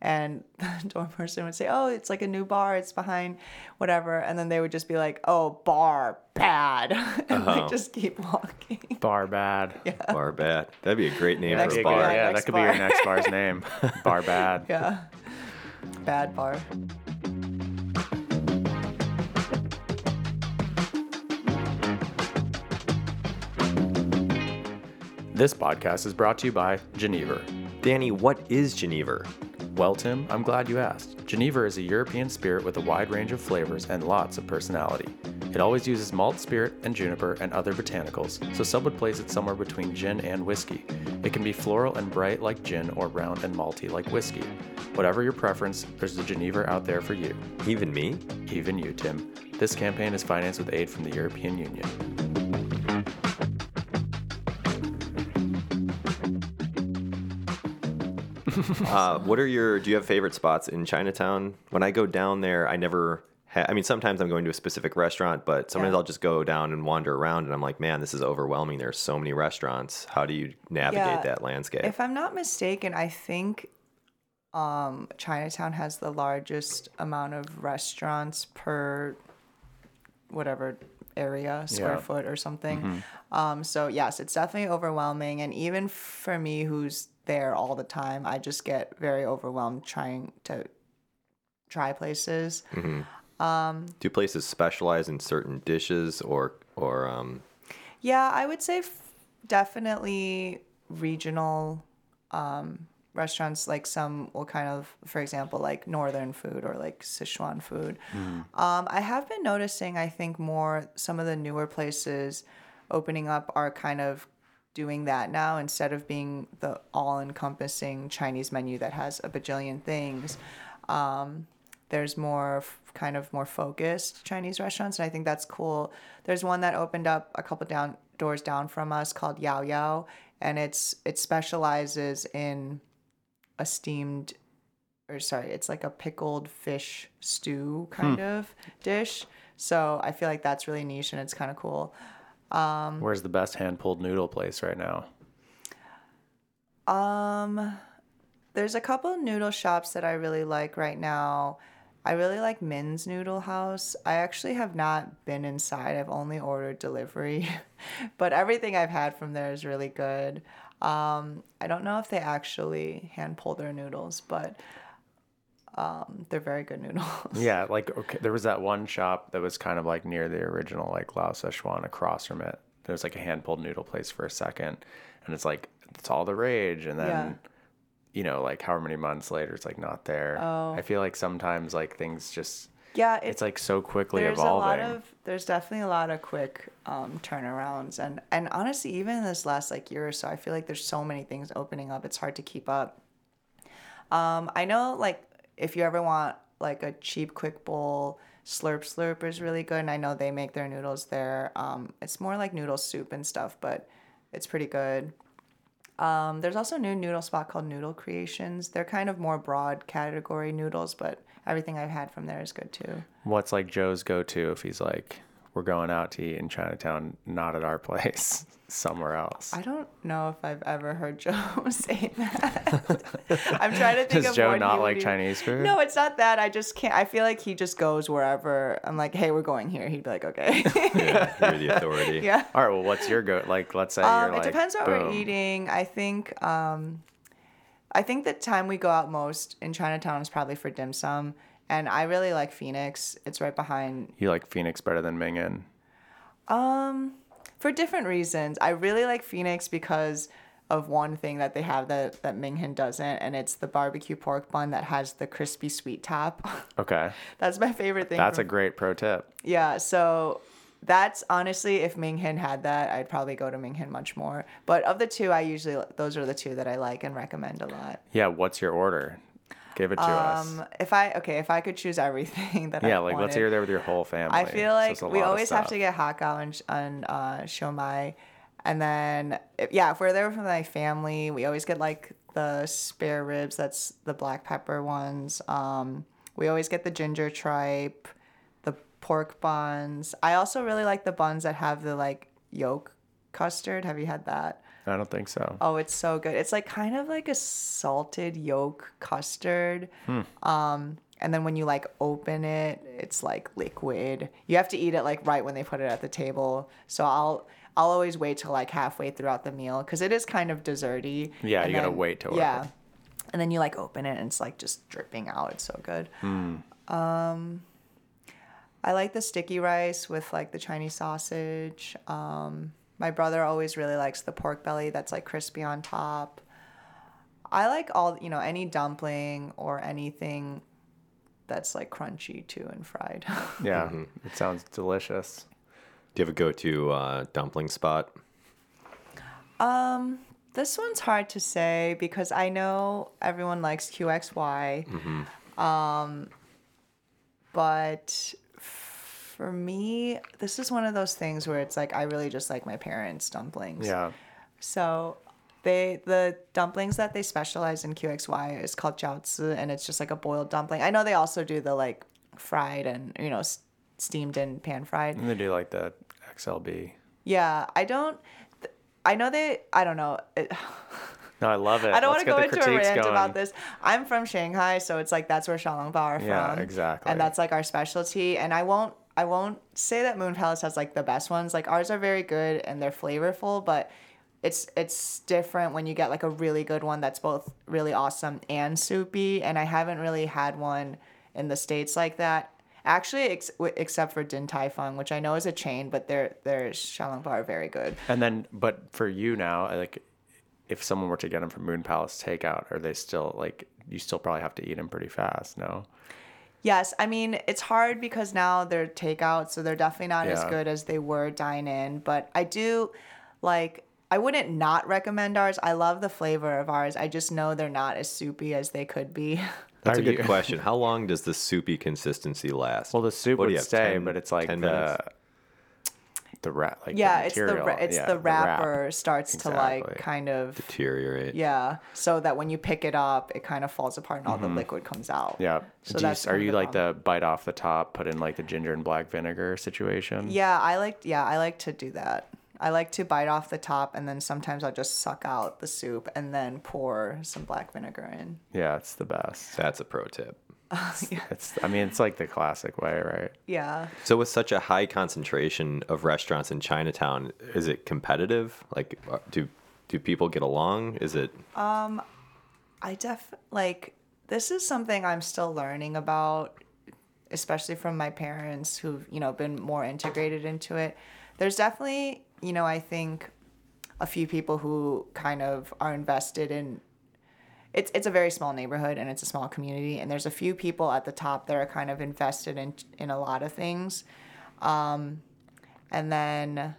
And the door person would say, "Oh, it's like a new bar. It's behind whatever," and then they would just be like, "Oh, bar bad," and Oh. like uh-huh. just keep walking. Bar bad. Yeah, Bar bad. That'd be a great name Next for a bar. bar. Yeah, that next could be your next bar's name. Bar bad. Yeah, bad bar. This podcast is brought to you by Geneva. Danny, what is Geneva? Well, Tim, I'm glad you asked. Geneva is a European spirit with a wide range of flavors and lots of personality. It always uses malt spirit and juniper and other botanicals, so some would place it somewhere between gin and whiskey. It can be floral and bright like gin or round and malty like whiskey. Whatever your preference, there's a Geneva out there for you. Even me? Even you, Tim. This campaign is financed with aid from the European Union. Uh, what are your? Do you have favorite spots in Chinatown? When I go down there, I never. Ha- I mean, sometimes I'm going to a specific restaurant, but sometimes Yeah. I'll just go down and wander around, and I'm like, man, this is overwhelming. There's so many restaurants. How do you navigate Yeah. that landscape? If I'm not mistaken, I think um, Chinatown has the largest amount of restaurants per whatever area, square Yeah. foot or something. Um, so yes, it's definitely overwhelming, and even for me, who's there all the time, I just get very overwhelmed trying to try places. do places specialize in certain dishes or or um, Yeah, I would say f- definitely regional um, restaurants. Like some will kind of, for example, like northern food or like Sichuan food. Um, I have been noticing, I think, more some of the newer places opening up are kind of doing that now instead of being the all encompassing Chinese menu that has a bajillion things. Um, there's more f- kind of more focused Chinese restaurants, and I think that's cool. There's one that opened up a couple down doors down from us called Yao Yao, and it's it specializes in a steamed or sorry, it's like a pickled fish stew kind of dish. So I feel like that's really niche and it's kind of cool. Where's the best hand pulled noodle place right now? Um, there's a couple noodle shops that I really like right now. I really like Min's Noodle House. I actually have not been inside. I've only ordered delivery, but everything I've had from there is really good. Um, I don't know if they actually hand pull their noodles, but um, they're very good noodles. Yeah, like okay, there was that one shop that was kind of like near the original like Lao Szechuan across from it. There was like a hand pulled noodle place for a second, and it's like it's all the rage, and then Yeah. you know like however many months later it's like not there. Oh. I feel like sometimes like things just yeah, it's like so quickly there's evolving. a lot of there's definitely a lot of quick um, turnarounds and and honestly even in this last like year or so i feel like there's so many things opening up it's hard to keep up um, i know like if you ever want like a cheap quick bowl slurp slurp is really good and i know they make their noodles there um, it's more like noodle soup and stuff but it's pretty good um, there's also a new noodle spot called Noodle Creations. They're kind of more broad category noodles, but everything I've had from there is good too. What's like Joe's go to if he's like we're going out to eat in Chinatown, not at our place, somewhere else. I don't know if I've ever heard Joe say that. I'm trying to think Does of Joe what he not like even- Chinese food? No, it's not that. I just can't. I feel like he just goes wherever. I'm like, hey, we're going here. He'd be like, okay. yeah, you're the authority. yeah. All right, well, what's your go? Like, let's say Um, you're it like, depends what we're eating. I think. Um, I think the time we go out most in Chinatown is probably for dim sum, and I really like Phoenix. It's right behind You like Phoenix better than Minghin. Um, for different reasons. I really like Phoenix because of one thing that they have that that Minghin doesn't, and it's the barbecue pork bun that has the crispy sweet top. Okay, that's my favorite thing. that's a great pro tip. yeah. So that's honestly, if Minghin had that, I'd probably go to Minghin much more. But of the two, I usually those are the two that I like and recommend a lot. Yeah, what's your order? Give it to us. Um, if I okay, if I could choose everything that I Yeah, like let's wanted- hear there with your whole family. I feel like a we always have to get hot and, and uh, shomai. And then, if, yeah, if we're there with my family, we always get like the spare ribs. That's the black pepper ones. Um, we always get the ginger tripe, the pork buns. I also really like the buns that have the like yolk custard. Have you had that? I don't think so. Oh, it's so good. It's like kind of like a salted yolk custard. Um, and then when you like open it, it's like liquid. You have to eat it like right when they put it at the table. So I'll I'll always wait till like halfway throughout the meal because it is kind of desserty. Yeah, And you gotta wait till it- yeah. And then you like open it and it's like just dripping out. It's so good. Um, I like the sticky rice with like the Chinese sausage. Um, my brother always really likes the pork belly that's like crispy on top. I like all, you know, any dumpling or anything that's like crunchy too and fried. Yeah, it sounds delicious. Do you have a go-to uh, dumpling spot? um, this one's hard to say because I know everyone likes QXY. Um, but for me, this is one of those things where it's like I really just like my parents' dumplings. Yeah. So they the dumplings that they specialize in QXY is called jiaozi, and it's just like a boiled dumpling. I know they also do the like fried and you know s- steamed and pan fried. And they do like the XLB. Yeah, I don't. th- I know they. I don't know. It, No, I love it. I don't want to go into a rant going. about this. I'm from Shanghai, so it's like that's where xiaolongbao are from. Yeah, exactly. And that's like our specialty. And I won't I won't say that Moon Palace has like the best ones. Like ours are very good and they're flavorful, but it's it's different when you get like a really good one that's both really awesome and soupy. And I haven't really had one in the states like that. Actually, ex- except for Din Tai Fung, which I know is a chain, but their their xiaolongbao are very good. And then, but for you now, like, if someone were to get them from Moon Palace takeout, are they still like? You still probably have to eat them pretty fast. No. Yes, I mean it's hard because now they're takeout, so they're definitely not as good as they were dine in. But I do like I wouldn't not recommend ours. I love the flavor of ours. I just know they're not as soupy as they could be. That's Are a good you- question. How long does the soupy consistency last? Well, the soup What would have, stay, 10 but it's like 10 the minutes? The wrap. Like yeah, the it's the material. ra- it's yeah, the wrap. wrapper starts to like kind of deteriorate. yeah, so that when you pick it up, it kind of falls apart and all the liquid comes out. Mm-hmm. Yeah. So Do you, that's are you the like problem. the bite off the top, put in like the ginger and black vinegar situation? Yeah, I like yeah, I like to do that. I like to bite off the top and then sometimes I'll just suck out the soup and then pour some black vinegar in. Yeah, it's the best. That's a pro tip. It's. I mean, it's like the classic way, right? Yeah. So, with such a high concentration of restaurants in Chinatown, is it competitive? Like, uh, do do people get along? Is it? Um, I def like this is something I'm still learning about, especially from my parents who've, you know, been more integrated into it. There's definitely, you know, I think a few people who kind of are invested in it's it's a very small neighborhood and it's a small community and there's a few people at the top that are kind of invested in in a lot of things. Um and then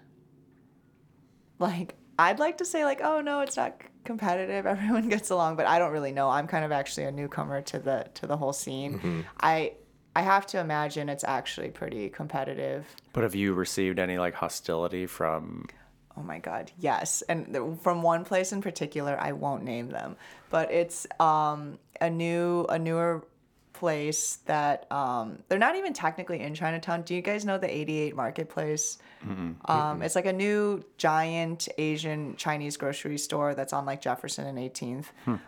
like I'd like to say like oh no it's not competitive everyone gets along but I don't really know I'm kind of actually a newcomer to the to the whole scene I I have to imagine it's actually pretty competitive But have you received any like hostility from? Oh my god yes. And from one place in particular I won't name them. But it's um a new a newer place that um they're not even technically in Chinatown. Do you guys know the 88 marketplace? Um, it's like a new giant Asian Chinese grocery store that's on like Jefferson and 18th.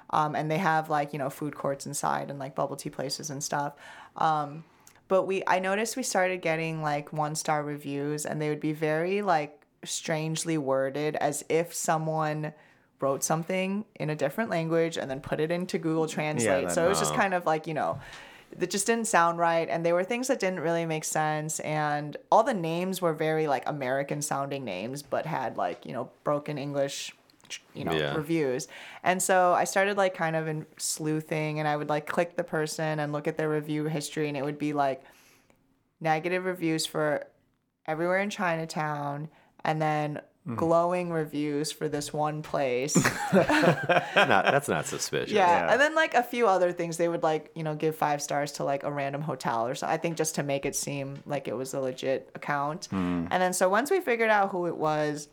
Um, and they have like, you know, food courts inside and like bubble tea places and stuff. Um, but we, I noticed we started getting like one star reviews and they would be very like strangely worded as if someone wrote something in a different language and then put it into Google Translate. then- so it was just Oh. kind of like, you know, that just didn't sound right and they were things that didn't really make sense and all the names were very like american sounding names but had like you know broken english you know Yeah. reviews and so i started like kind of in sleuthing and i would like click the person and look at their review history and it would be like negative reviews for everywhere in chinatown and then mm-hmm. glowing reviews for this one place Not, that's not suspicious. yeah. Yeah. and then like a few other things they would like you know give five stars to like a random hotel or so. I think just to make it seem like it was a legit account. Hmm. And then so once we figured out who it was,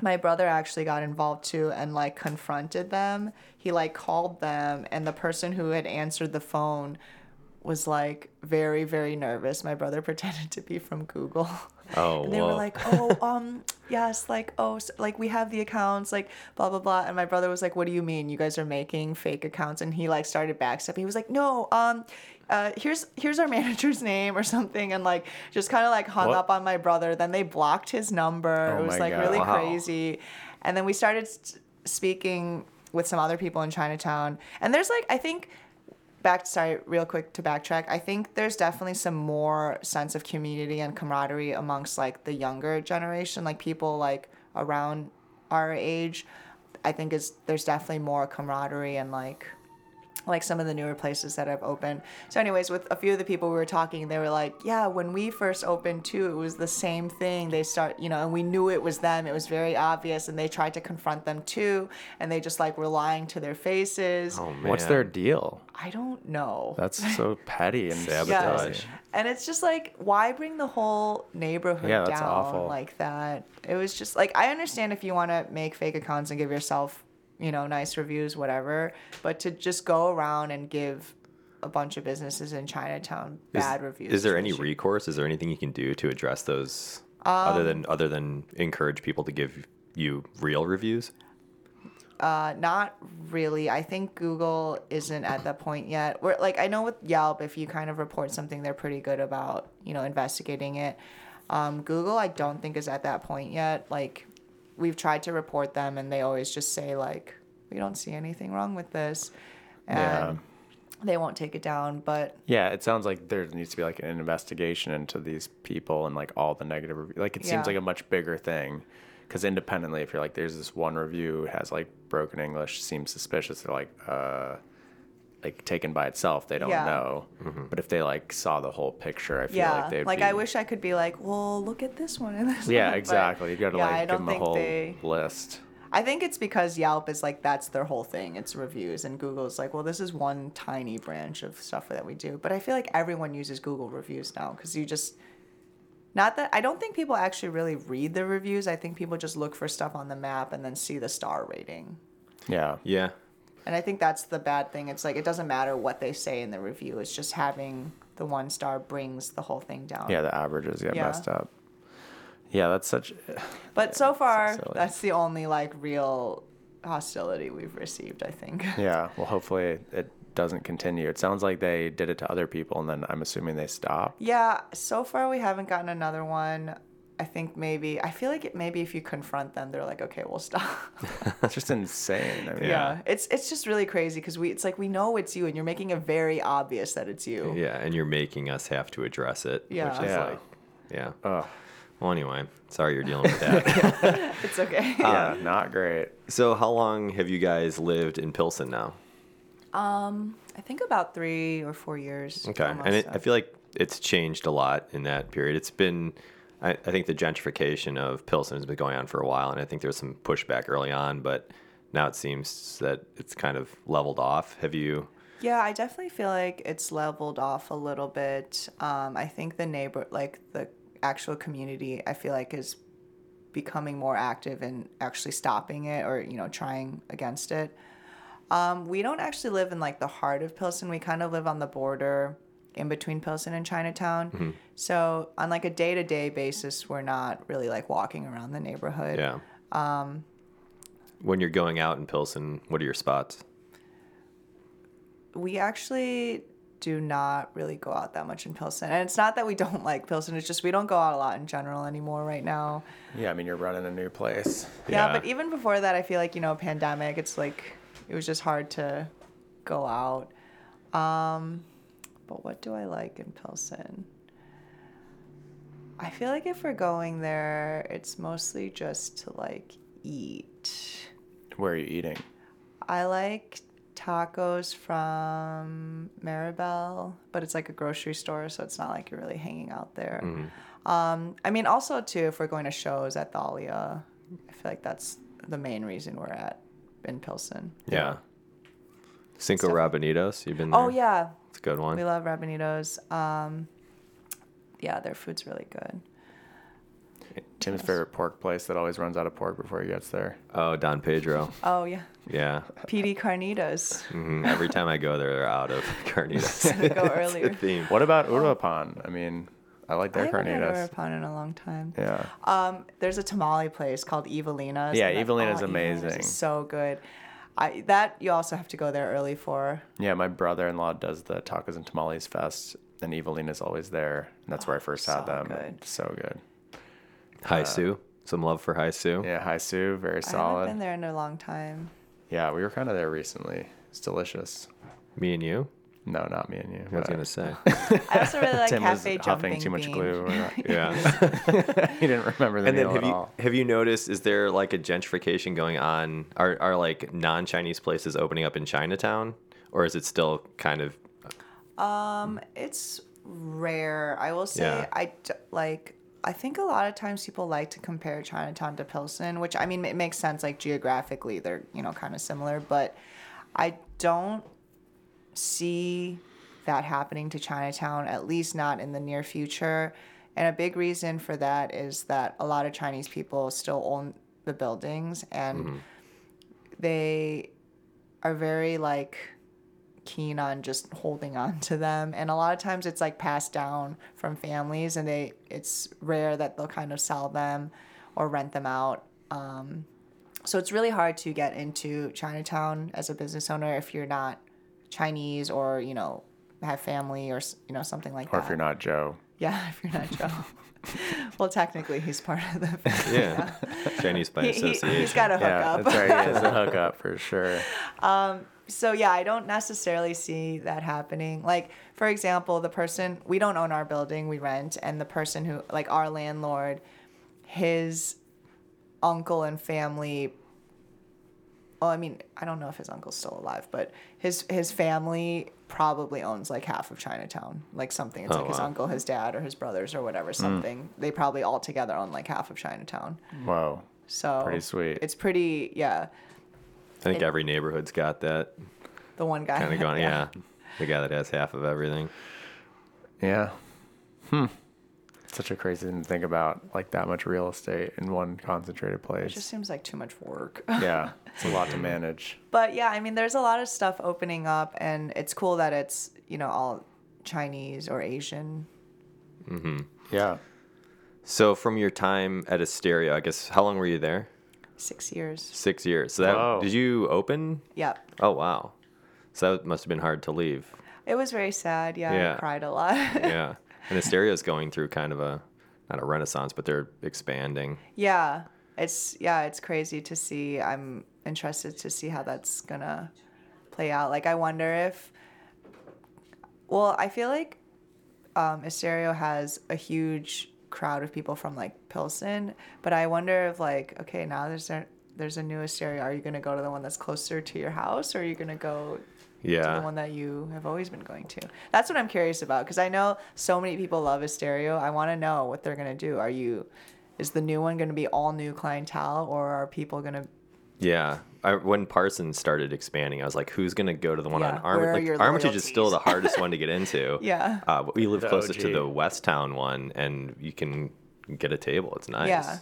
my brother actually got involved too and like confronted them. He like called them, and the person who had answered the phone was like very very nervous. My brother pretended to be from Google. Oh, and they were like, oh, um, yes, like, oh, s like we have the accounts, like, blah blah blah. And my brother was like, what do you mean? You guys are making fake accounts? And he like started backstepping. He was like, no, um. Uh, here's here's our manager's name or something and like just kind of like hung What? up on my brother then they blocked his number Oh it was like God. really Wow. crazy and then we started speaking with some other people in chinatown and there's like i think back to sorry real quick to backtrack. I think there's definitely some more sense of community and camaraderie amongst like the younger generation like people like around our age. I think is there's definitely more camaraderie and like like some of the newer places that have opened. So, anyways, with a few of the people we were talking, they were like, "Yeah, when we first opened too, it was the same thing. They start, you know, and we knew it was them. It was very obvious, and they tried to confront them too, and they just like were lying to their faces. Oh man. What's their deal? I don't know. That's so petty and Sabotage. silly. And it's just like, why bring the whole neighborhood Yeah, down awful. like that? It was just like, I understand if you want to make fake accounts and give yourself, you know, nice reviews, whatever, but to just go around and give a bunch of businesses in Chinatown Is- bad reviews. Is there any recourse? Is there anything you can do to address those other Um, than other than encourage people to give you real reviews? Uh, not really. I think Google isn't at that point yet. Where like I know with Yelp, if you kind of report something, they're pretty good about you know investigating it. Um, Google, I don't think is at that point yet. Like we've tried to report them, and they always just say like we don't see anything wrong with this, and Yeah. they won't take it down. But Yeah, it sounds like there needs to be like an investigation into these people and like all the negative reviews. Like it Yeah. seems like a much bigger thing. Because independently, if you're like, there's this one review has like broken English, seems suspicious. They're like, uh, like taken by itself, they don't Yeah. know. Mm-hmm. But if they like saw the whole picture, I feel yeah, like they'd like be, I wish I could be like, well, look at this one and this Yeah, one. but exactly. You got to yeah, like I give them a whole they. list. I think it's because Yelp is like that's their whole thing. It's reviews, and Google's like, well, this is one tiny branch of stuff that we do. But I feel like everyone uses Google reviews now because you just not that I don't think people actually really read the reviews. I think people just look for stuff on the map and then see the star rating. Yeah. Yeah. And I think that's the bad thing. It's like it doesn't matter what they say in the review. It's just having the one star brings the whole thing down. Yeah, the averages get Yeah. messed up. Yeah, that's such. But so far, silly. that's the only like real hostility we've received. I think. Yeah, well, hopefully it doesn't continue. It sounds like they did it to other people, and then I'm assuming they stopped. Yeah, so far we haven't gotten another one. I think maybe I feel like it, maybe if you confront them, they're like, okay, we'll stop. It's just insane. I mean, yeah. it's it's just really crazy because we it's like we know it's you and you're making it very obvious that it's you. Yeah, and you're making us have to address it. Yeah. Which is Yeah. like, yeah. Ugh. Well, anyway, sorry you're dealing with that. It's okay. yeah, not great. so, how long have you guys lived in Pilsen now? um, I think about three or four years. Okay, almost, and it, so. I feel like it's changed a lot in that period. It's been, I, I think the gentrification of Pilsen has been going on for a while, and I think there's some pushback early on, but now it seems that it's kind of leveled off. Have you? Yeah, I definitely feel like it's leveled off a little bit. Um, I think the neighbor, like the actual community, I feel like is becoming more active in actually stopping it or you know trying against it. Um, we don't actually live in like the heart of Pilsen. We kind of live on the border in between Pilsen and Chinatown. So on like a day to day basis, we're not really like walking around the neighborhood. Yeah. Um. When you're going out in Pilsen, what are your spots? we actually do not really go out that much in Pilsen. And it's not that we don't like Pilsen, it's just we don't go out a lot in general anymore right now. Yeah, I mean, you're running a new place. Yeah, Yeah. but even before that, I feel like, you know, pandemic, it's like it was just hard to go out. Um, but what do I like in Pilsen? I feel like if we're going there, it's mostly just to like eat. Where are you eating? I like tacos from Maribel, but it's like a grocery store, so it's not like you're really hanging out there. Um, I mean, also too, if we're going to shows at Thalia, I feel like that's the main reason we're at in Pilsen. Yeah. Cinco Stuff- Rabanitos, you've been there? Oh yeah, It's a good one. we love Rabanitos. Um, yeah, their food's really good. Tim's favorite pork place that always runs out of pork before he gets there. Oh, Don Pedro. Oh yeah, Yeah. PD Carnitas. hmm Every time I go there, they're out of carnitas. Go It's earlier. theme. What about Uruapan? I mean, I like their I haven't had carnitas. Uruapan in a long time. Yeah. Um, there's a tamale place called Evelina's. Yeah, and that- Evelina's oh, amazing. is so good. I that you also have to go there early for. Yeah, my brother-in-law does the Tacos and Tamales Fest, and Evelina's always there. And that's where I oh, first had so them. good. So good. Hi uh, Sue. Some love for HaiSous. Yeah, HaiSous, very I haven't solid. been there in a long time. Yeah, we were kind of there recently. It's delicious. Me and you. No, not me and you. I was but gonna say. I also really like Tim was cafe huffing too much bean. glue. Or not. Yeah. he didn't remember the and then meal have at you all. have you noticed? Is there like a gentrification going on? Are are like non Chinese places opening up in Chinatown, or is it still kind of? Um, it's rare. I will say Yeah. I d- like. I think a lot of times people like to compare Chinatown to Pilsen, which I mean it makes sense. Like geographically, they're you know kind of similar, but I don't see that happening to Chinatown, at least not in the near future. And a big reason for that is that a lot of Chinese people still own the buildings and they are very like keen on just holding on to them. And a lot of times it's like passed down from families and they it's rare that they'll kind of sell them or rent them out. Um, so it's really hard to get into chinatown as a business owner if you're not chinese or you know have family or you know something like Or that Or if you're not Joe. yeah if you're not joe well technically he's part of the family. Yeah. Chinese by He, he, association. he's got a Yeah, hookup that's right. He is a hookup for sure. Um, so yeah, I don't necessarily see that happening. Like for example, the person we don't own our building, we rent, and the person who like our landlord, his uncle and family. Well, I mean, I don't know if his uncle's still alive, but his his family probably owns like half of Chinatown, like something. It's Oh, like his wow. uncle, his dad, or his brothers, or whatever. Something. They probably all together own like half of Chinatown. Wow. So Pretty sweet. It's pretty, yeah. I think every neighborhood's got that The one guy kind of going. Yeah. The guy that has half of everything. Yeah. Hmm. Such a crazy thing to think about, like that much real estate in one concentrated place. It just seems like too much work. yeah, it's a lot to manage. But yeah, I mean, there's a lot of stuff opening up, and it's cool that it's you know all Chinese or Asian. Mm-hmm. Yeah. So from your time at Estereo, I guess how long were you there? Six years. Six years. So that Whoa. did you open? Yep. Oh wow. So that must have been hard to leave. It was very sad. Yeah, Yeah. I cried a lot. Yeah. And Estereo is going through kind of a not a renaissance, but they're expanding. yeah, it's yeah, it's crazy to see. I'm interested to see how that's gonna play out. Like, I wonder if. Well, I feel like um, Estereo has a huge crowd of people from like Pilsen, but I wonder if like okay now there's a there's a new Estereo. Are you gonna go to the one that's closer to your house, or are you gonna go to the one that you have always been going to? That's what I'm curious about because I know so many people love Estereo. I want to know what they're gonna do. Are you is the new one gonna be all new clientele, or are people gonna Yeah. I, when Parsons started expanding, I was like, who's going to go to the one Yeah, on where Armitage? Like, your Armitage is still the hardest one to get into. Yeah. Uh, we live The closest to the West Town one, and you can get a table. It's nice. Yeah.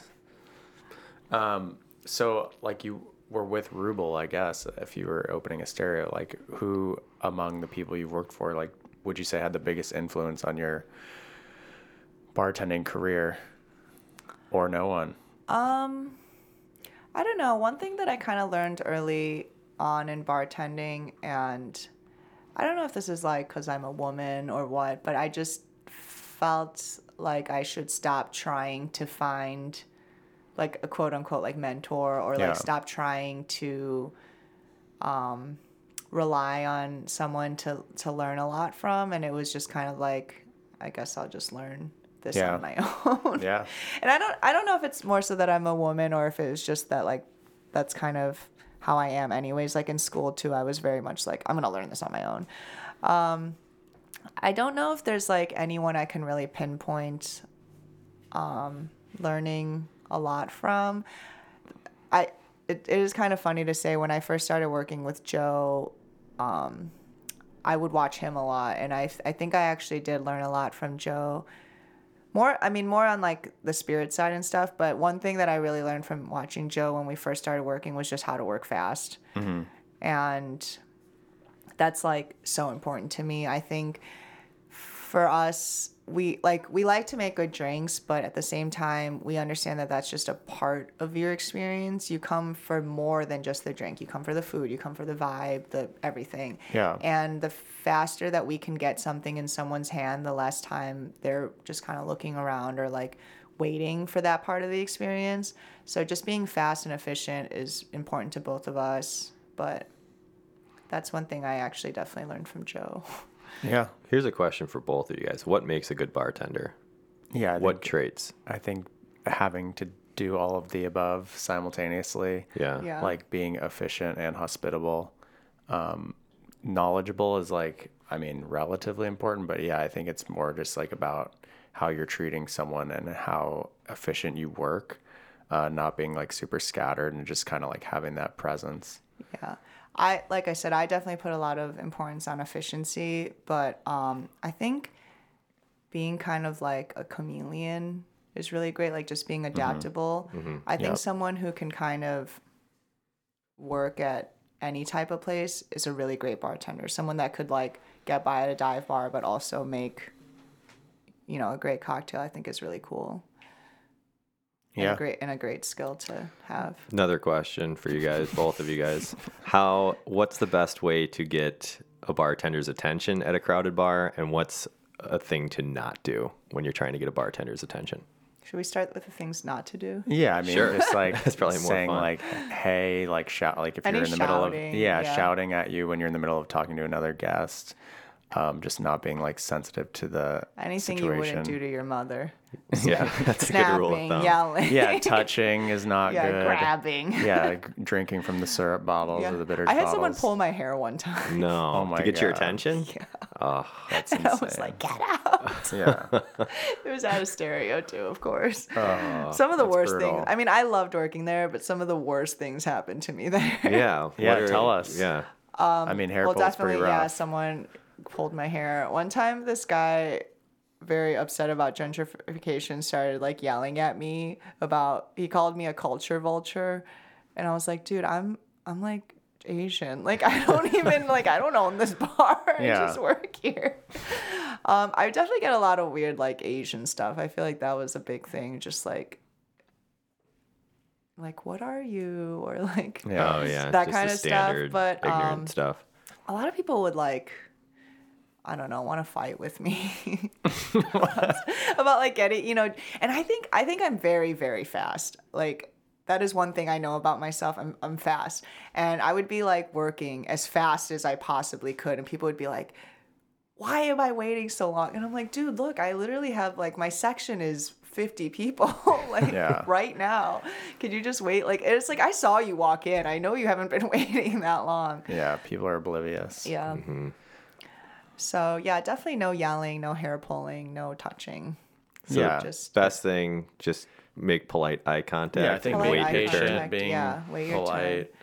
Um. So, like, you were with Ruble, I guess, if you were opening Estereo. Like, who among the people you've worked for, like, would you say had the biggest influence on your bartending career? Or no one? Um I don't know. One thing that I kind of learned early on in bartending, and I don't know if this is like because I'm a woman or what, but I just felt like I should stop trying to find like a quote unquote like mentor or like Yeah. stop trying to um, rely on someone to, to learn a lot from. And it was just kind of like, I guess I'll just learn this Yeah. on my own. Yeah. And I don't I don't know if it's more so that I'm a woman or if it was just that like that's kind of how I am anyways. Like in school too, I was very much like, I'm gonna learn this on my own. Um I don't know if there's like anyone I can really pinpoint um learning a lot from. I it, it is kind of funny to say when I first started working with Joe, um, I would watch him a lot, and I I think I actually did learn a lot from Joe. More, I mean, more on like the spirit side and stuff. But one thing that I really learned from watching Joe when we first started working was just how to work fast, and that's like so important to me. I think for us, we like we like to make good drinks, but at the same time, we understand that that's just a part of your experience. You come for more than just the drink. You come for the food. You come for the vibe, the everything. Yeah. And the faster that we can get something in someone's hand, the less time they're just kind of looking around or like waiting for that part of the experience. So just being fast and efficient is important to both of us, but that's one thing I actually definitely learned from Joe. Yeah. Here's a question for both of you guys. What makes a good bartender? Yeah. I What think, traits? I think having to do all of the above simultaneously. Yeah. Yeah. Like being efficient and hospitable. Um, knowledgeable is like, I mean, relatively important, but yeah, I think it's more just like about how you're treating someone and how efficient you work, uh, not being like super scattered and just kind of like having that presence. Yeah. I like I said, I definitely put a lot of importance on efficiency, but um, I think being kind of like a chameleon is really great. Like just being adaptable. I think Yep. someone who can kind of work at any type of place is a really great bartender. Someone that could like get by at a dive bar, but also make, you know, a great cocktail. I think is really cool. And Yeah. a great and a great skill to have. Another question for you guys, both of you guys. How what's the best way to get a bartender's attention at a crowded bar and what's a thing to not do when you're trying to get a bartender's attention? Should we start with the things not to do? Yeah, I mean, Sure. just like That's probably more saying fun. like, "Hey," like shout, like if Any you're in the middle of yeah, yeah. shouting at you when you're in the middle of talking to another guest, um, just not being like sensitive to the Anything situation. you wouldn't do to your mother. Yeah, that's a good rule of thumb. yelling. yeah, touching is not yeah, good. grabbing. Yeah, g- drinking from the syrup bottles Yeah. or the bitters I had bottles. someone pull my hair one time. No. Oh my to get your God. attention? Oh, That's And I was like, get out. yeah, it was out of Estereo too, of course. Oh, some of the worst brutal. things. I mean, I loved working there, but some of the worst things happened to me there. yeah. Yeah, are- tell us. Yeah. I mean, hair well, pull's definitely, pretty yeah. Someone pulled my hair. One time, this guy, very upset about gentrification, started like yelling at me about. He called me a culture vulture, and I was like, dude, I'm I'm like Asian. Like I don't even like I don't own this bar. I Yeah. just work here. Um, I definitely get a lot of weird like Asian stuff. I feel like that was a big thing. Just like. Like what are you or like Yeah. Oh yeah. That just kind the of stuff, standard but, ignorant um, stuff. a lot of people would like i don't know want to fight with me. About, about, like getting you know and i think i think i'm very very fast. Like that is one thing i know about myself. I'm, I'm fast. And i would be like working as fast as i possibly could and people would be like why am i waiting so long? And i'm like dude look i literally have like my section is 50 people like Yeah. right now. Could you just wait? Like it's like i saw you walk in. I know you haven't been waiting that long. Yeah, people are oblivious. yeah. Mm-hmm. So yeah, definitely no yelling, no hair pulling, no touching. So yeah. Just Best thing, just make polite eye contact. yeah, I think and Polite being eye wait your turn. patient, contact, being yeah, wait your turn. polite.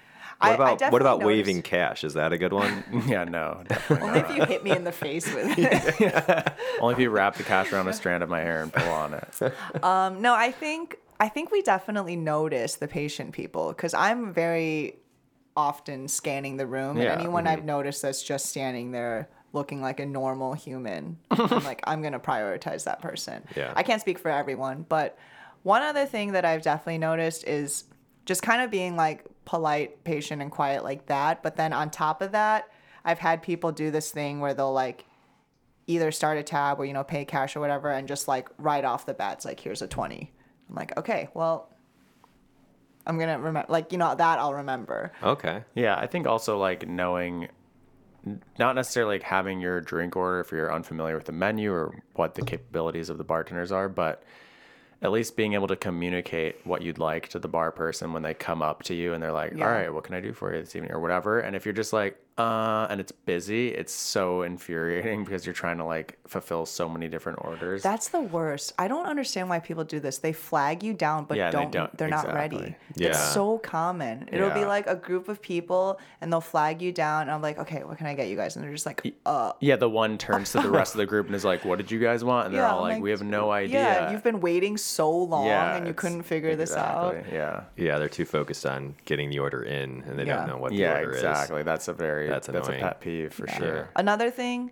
What I- I about what about noticed- waving cash? Is that a good one? Yeah, no, definitely Only not. if you hit me in the face with it. Only if you wrap the cash around a strand of my hair and pull on it. um, no, I think I think we definitely notice the patient people because I'm very often scanning the room, Yeah, and anyone I've noticed that's just standing there looking like a normal human, I'm like I'm gonna prioritize that person. Yeah. I can't speak for everyone, but one other thing that I've definitely noticed is just kind of being like polite, patient, and quiet like that. But then on top of that, I've had people do this thing where they'll like either start a tab or you know pay cash or whatever and just like right off the bat it's like here's a 20 i'm like okay well i'm gonna remember like you know that i'll remember Okay. Yeah, I think also like knowing, n- not necessarily like having your drink order if you're unfamiliar with the menu or what the capabilities of the bartenders are, but at least being able to communicate what you'd like to the bar person when they come up to you and they're like, Yeah. all right, what can I do for you this evening or whatever. And if you're just like, uh, and it's busy, it's so infuriating because you're trying to like fulfill so many different orders. that's the worst. I don't understand why people do this. They flag you down but Yeah, they don't, don't- they're not ready. Yeah. it's so common. It'll be like a group of people and they'll flag you down and i'm like okay what can i get you guys? And they're just like uh. Yeah, the one turns to the rest of the group and is like, what did you guys want? And they're Yeah, all like, like, we have no idea. yeah you've been waiting so long Yeah, and you couldn't figure this out. Yeah. Yeah, they're too focused on getting the order in, and they Yeah. don't know what the yeah, order exactly. That's a very That's that's, a pet peeve for sure. Another thing,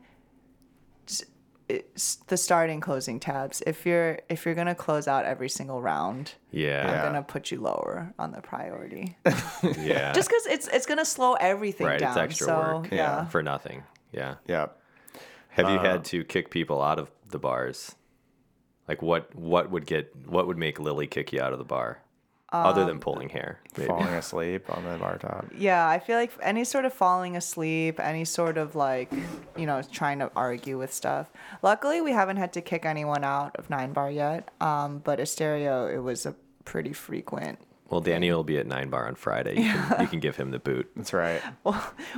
it's the starting closing tabs. If you're if you're gonna close out every single round, Yeah. I'm Yeah. gonna put you lower on the priority. Yeah. Just because it's it's gonna slow everything right. down. It's extra so, work. Yeah. For nothing. Yeah. Yeah. Have you Uh, had to kick people out of the bars? Like what what would get what would make Lily kick you out of the bar? Other Um, than pulling hair. maybe. Falling asleep on the bar top. Yeah, I feel like any sort of falling asleep, any sort of like, you know, trying to argue with stuff. Luckily, we haven't had to kick anyone out of Nine Bar yet. Um, but Estereo, it was a pretty frequent. Well, Danny will be at Nine Bar on Friday. You, can, you can give him the boot. That's right. Well,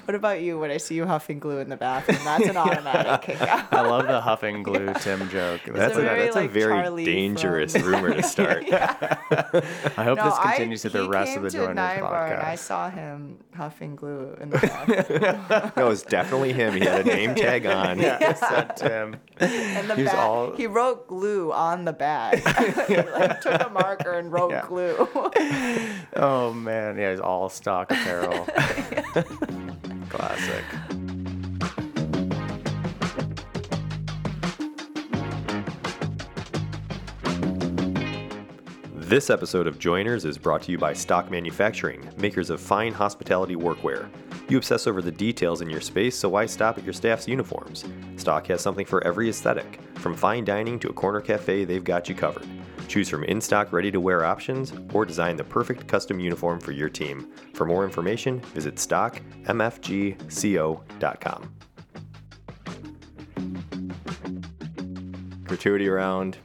what about you? When I see you huffing glue in the bathroom, that's an automatic kick out. I love the huffing glue Tim joke. That's a a, very, that's like, a very Charlie dangerous from- rumor to start. I hope this continues to the rest of the to Joiners Nine Bar and I saw him huffing glue in the bathroom. no, it was definitely him. He had a name tag on. Yeah, said Tim. and the He bag, all- he wrote glue on the bag. he like, took a marker and wrote Yeah. glue. Oh man, yeah, he's all stock apparel. Classic. This episode of Joiners is brought to you by Stock Manufacturing, makers of fine hospitality workwear. You obsess over the details in your space, so why stop at your staff's uniforms? Stock has something for every aesthetic. From fine dining to a corner cafe, they've got you covered. Choose from in stock, ready to wear options, or design the perfect custom uniform for your team. For more information, visit stockmfgco.com. Gratuity round.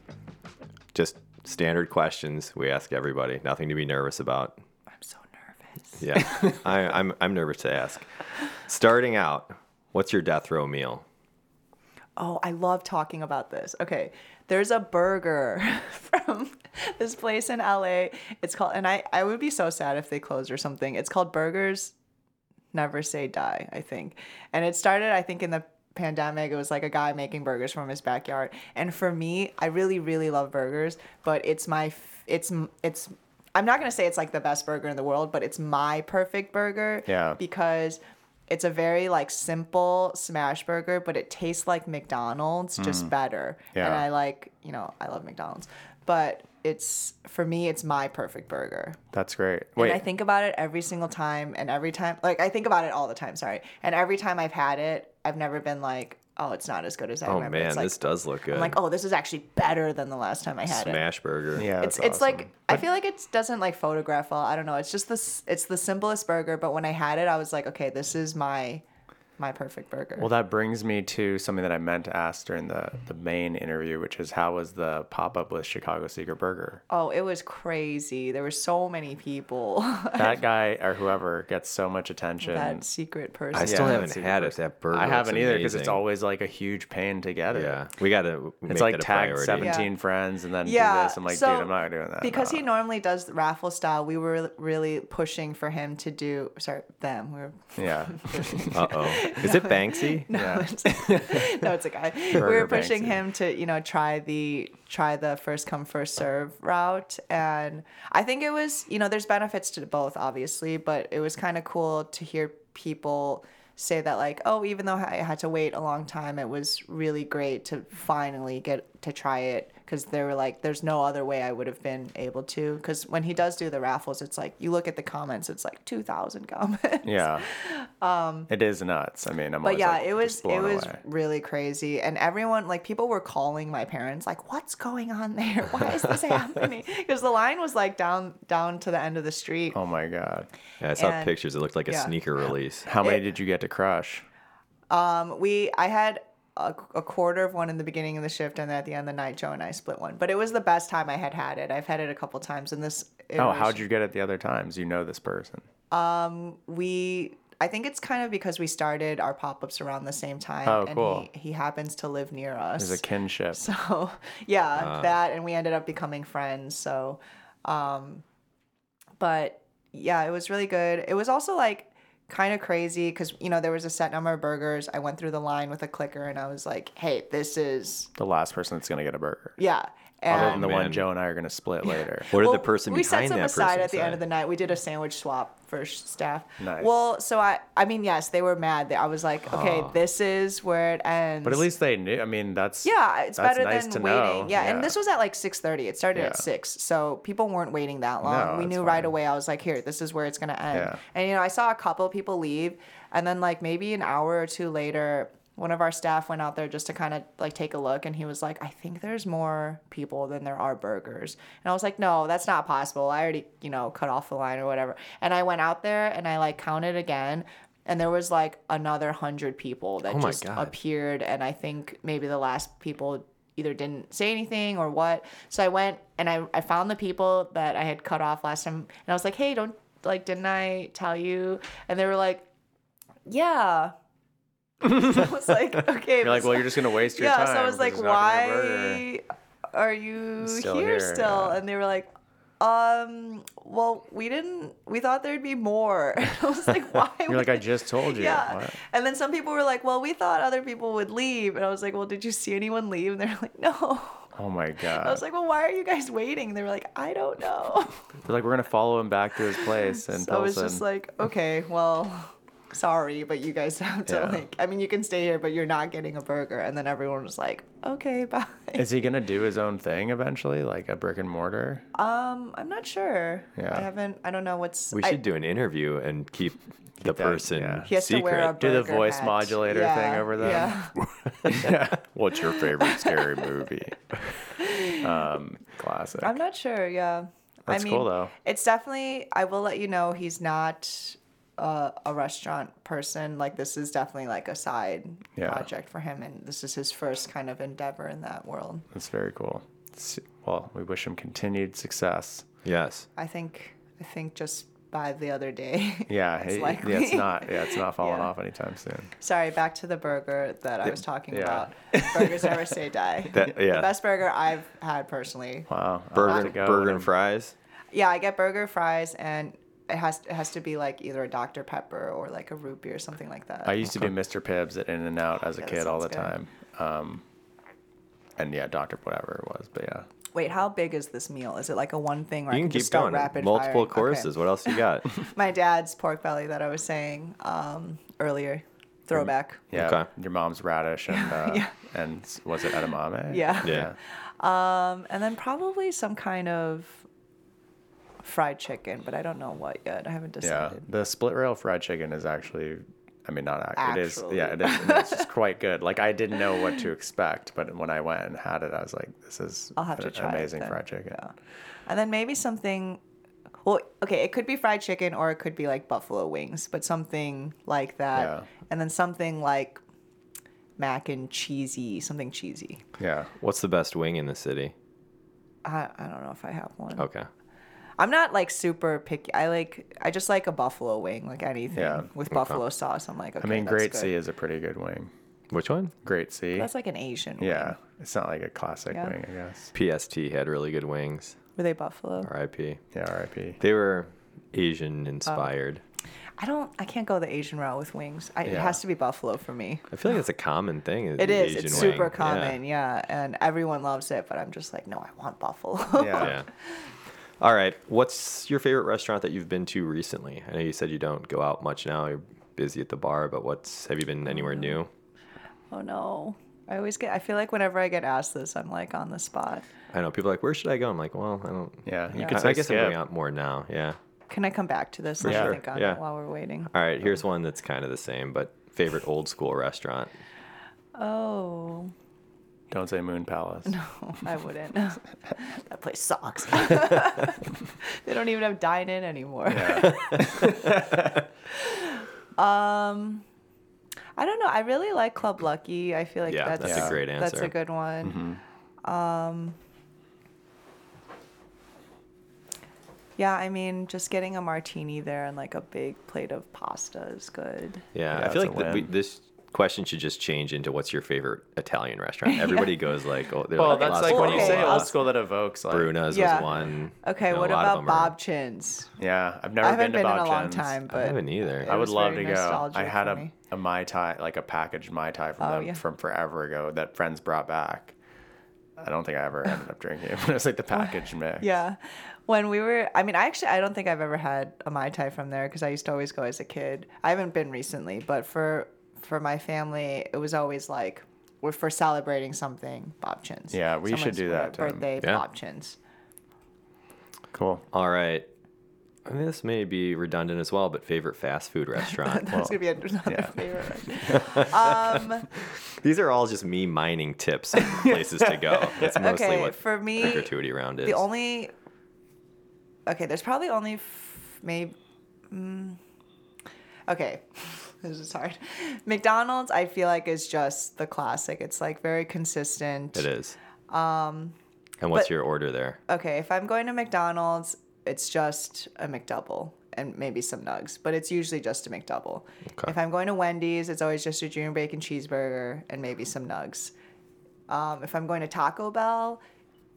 Just standard questions we ask everybody. Nothing to be nervous about. Yeah, I, I'm I'm nervous to ask. Starting out, what's your death row meal? Oh, I love talking about this. Okay, there's a burger from this place in LA. It's called, and I, I would be so sad if they closed or something. It's called Burgers Never Say Die, I think. And it started, I think, in the pandemic. It was like a guy making burgers from his backyard. And for me, I really, really love burgers, but it's my, it's, it's, I'm not gonna say it's like the best burger in the world, but it's my perfect burger. Yeah. Because it's a very like simple smash burger, but it tastes like McDonald's, just mm. better. Yeah. And I like, you know, I love McDonald's, but it's for me, it's my perfect burger. That's great. Wait. And I think about it every single time, and every time, like I think about it all the time. Sorry, and every time I've had it, I've never been like, oh, it's not as good as I Oh remember. man, it's like, this does look good. I'm like, oh, this is actually better than the last time I had it. Smash burger. yeah, It's that's it's like awesome. I feel like it doesn't like photograph well. I don't know. It's just this. It's the simplest burger, but when I had it, I was like, okay, this is my my perfect burger. Well, that brings me to something that I meant to ask during the, the main interview, which is how was the pop up with Chicago Secret Burger? oh, it was crazy. There were so many people. That guy or whoever gets so much attention. that secret person. I still Yeah, haven't that's super had it. gross. That burger. I haven't either because it's always like a huge pain to get it. Yeah, we gotta. It's like that a tag priority. 17 Yeah. friends and then yeah, do this. I'm like, so dude, I'm not doing that. because no. he normally does the raffle style. We were really pushing for him to do. Sorry, them. We were. Yeah. Uh oh. Is it Banksy? No, Yeah. it's, no, it's a guy. we were pushing Banksy. him to, you know, try the try the first come first serve route, and I think it was, you know, there's benefits to both, obviously, but it was kind of cool to hear people say that like, oh, even though I had to wait a long time, it was really great to finally get to try it because they were like, there's no other way I would have been able to. Because when he does do the raffles, it's like you look at the comments, it's like two thousand comments. Yeah. Um, it is nuts. I mean, I'm But yeah, like, it was it was away. really crazy, and everyone like people were calling my parents like, "What's going on there? Why is this happening?" Because the line was like down down to the end of the street. Oh my god. Yeah, I saw And- pictures. It looked like a yeah. sneaker release. How many It- did you get to crush? Um, we I had a, a quarter of one in the beginning of the shift, and then at the end of the night, Joe and I split one. But it was the best time I had had it. I've had it a couple times, and this. Oh, how'd you get it the other times? You know this person. Um, we I think it's kind of because we started our pop-ups around the same time Oh, and cool. he, he happens to live near us. There's a kinship. So yeah, Uh. that and we ended up becoming friends. So, um, but yeah, it was really good. It was also like kind of crazy because you know there was a set number of burgers. I went through the line with a clicker and I was like, "Hey, this is the last person that's gonna get a burger. yeah." Other And than the one. Joe and I are gonna split later. What did Well, the person we behind set some that aside person at the say? end of the night. We did a sandwich swap for staff. Nice. Well, so I, I mean, yes, they were mad. I was like, okay, Oh. this is where it ends. But at least they knew. I mean, that's Yeah, it's that's better nice than to waiting. know. Yeah, and this was at like six thirty. It started Yeah. at six, so people weren't waiting that long. No, we that's knew right away. I was like, here, this is where it's gonna end. Yeah. And you know, I saw a couple people leave, and then like maybe an hour or two later. One of our staff went out there just to kind of like take a look, and he was like, "I think there's more people than there are burgers." And I was like, "No, that's not possible. I already, you know, cut off the line or whatever." And I went out there and I like counted again, and there was like another hundred people that Oh just God. appeared, and I think maybe the last people either didn't say anything or what. So I went and I, I found the people that I had cut off last time, and I was like, "Hey, don't like, didn't I tell you?" And they were like, "Yeah." I was like, "Okay." You're like, well, you're just gonna waste your yeah, time. so I was like, because there's not gonna be a burger." "Why are you Still here, here, still?" yeah. And they were like, "Um, well, we didn't. We thought there'd be more." And I was like, "Why?" You're like, I just told you. Yeah. What? And then some people were like, well, we thought other people would leave. And I was like, well, did you see anyone leave? And they're like, no. Oh my god. I was like, well, why are you guys waiting? And they were like, I don't know. They're like, we're gonna follow him back to his place and So I was just like, okay, well, sorry, but you guys have to, Yeah. like, I mean, you can stay here, but you're not getting a burger. And then everyone was like, okay, bye. Is he gonna do his own thing eventually, like a brick and mortar? Um, I'm not sure. Yeah. I haven't, I don't know what's. We I- should do an interview and keep the that- person yeah. He has secret. to wear a Do the voice hat. modulator thing over them? Yeah. yeah. What's your favorite scary movie? Um, classic. I'm not sure. Yeah. That's I mean, cool, though. It's definitely. I will let you know he's not uh, a restaurant person. Like this is definitely like a side Yeah. project for him, and this is his first kind of endeavor in that world. That's very cool. Well, we wish him continued success. Yes. I think. I think just by the other day. Yeah, it's likely. yeah, it's not. Yeah, it's not falling Yeah. off anytime soon. Sorry, back to the burger that I was talking yeah. about. Burgers never say die. That- yeah. The best burger I've had personally. Wow. Burger, have to go burger and- and fries. Yeah, I get burger fries and. It has, it has to be like either a Dr. Pepper or like a root beer, something like that. I used to do Mr. Pibbs at In and Out as a Yeah, that kid all the sounds time. Um, and yeah, Doctor whatever it was, but yeah. Wait, how big is this meal? Is it like a one thing where You I can can keep just start going. rapid Multiple firing? Okay. courses. What else you got? My dad's pork belly that I was saying um, earlier, throwback. Yeah. Okay. Your mom's radish and uh, Yeah. and s- was it edamame? Yeah. Yeah. Um, and then probably some kind of fried chicken, but I don't know what yet. I haven't decided. Yeah. The split rail fried chicken is actually I mean not ac- it is yeah, it Actually. is no, it's just quite good. Like I didn't know what to expect, but when I went and had it, I was like, this is I'll have to try amazing then. fried chicken. Yeah. And then maybe something. Well, okay, it could be fried chicken or it could be like buffalo wings, but something like that. Yeah. And then something like mac and cheesy, something cheesy. Yeah. What's the best wing in the city? I, I don't know if I have one. Okay. I'm not like super picky. I like I just like a buffalo wing, like anything Yeah, with buffalo sauce. I'm like, okay, I mean, that's Great good. Sea is a pretty good wing. Which one? Great Sea. That's like an Asian. yeah. Wing. It's not like a classic Yeah. wing, I guess. PST had really good wings. Were they buffalo? R.I.P. Yeah, R.I.P. They were Asian inspired. Oh. I don't. I can't go the Asian route with wings. I, It has to be buffalo for me. I feel like it's a common thing. It is. Asian it's wing. super Yeah. common. Yeah. and everyone loves it. But I'm just like, no, I want buffalo. Yeah. Yeah. All right. What's your favorite restaurant that you've been to recently? I know you said you don't go out much now. You're busy at the bar, but what's have you been anywhere new? oh no. I always get. I feel like whenever I get asked this, I'm like on the spot. I know people are like, where should I go? I'm like, well, I don't. Yeah. You Yeah. could I, I guess I'm skip. going out more now. Yeah. Can I come back to this? For sure, Think on yeah. it while we're waiting. All right. Here's one that's kind of the same, but favorite old school restaurant. Oh. Don't say Moon Palace. No, I wouldn't. that place sucks. they don't even have dine in anymore. Yeah. Um, I don't know. I really like Club Lucky. I feel like Yeah, that's, that's a great answer. That's a good one. Mhm. Um, yeah, I mean, just getting a martini there and like a big plate of pasta is good. Yeah, Yeah, I feel like the, we, this question should just change into what's your favorite Italian restaurant. Everybody goes like, oh, they're Well, like, that's like when you say old school that evokes like Bruna's Yeah. was one. Okay, You know, what a lot of about them are- Bob Chinn's? Yeah, I've never I haven't been been, to in Bob a long Chinn's. time, I haven't either. I would love to go. I had a, me. a mai tai, like a packaged mai tai from Oh, them yeah. from forever ago that friends brought back, I don't think I ever ended up drinking it. It was like the packaged mix. Yeah. When we were, I mean, I actually, I don't think I've ever had a Mai Tai from there because I used to always go as a kid. I haven't been recently, but for for my family, it was always like, we're for celebrating something, Bob Chinn's. Yeah, we should do that, Tim. Birthday, Yeah. Bob Chinn's. Cool. All right. I mean, this may be redundant as well, but favorite fast food restaurant. That's gonna be another yeah. favorite. um, These are all just me mining tips and places to go. That's mostly Okay, what for me, the gratuity round is. the only, okay, there's probably only, f- maybe, mm, okay, this is hard. McDonald's, I feel like is just the classic. It's like very consistent. it is. Um, and what's but- your order there? Okay, if I'm going to McDonald's, it's just a McDouble and maybe some nugs, but it's usually just a McDouble. Okay. If I'm going to Wendy's, it's always just a junior bacon cheeseburger and maybe some nugs. Um, if I'm going to Taco Bell,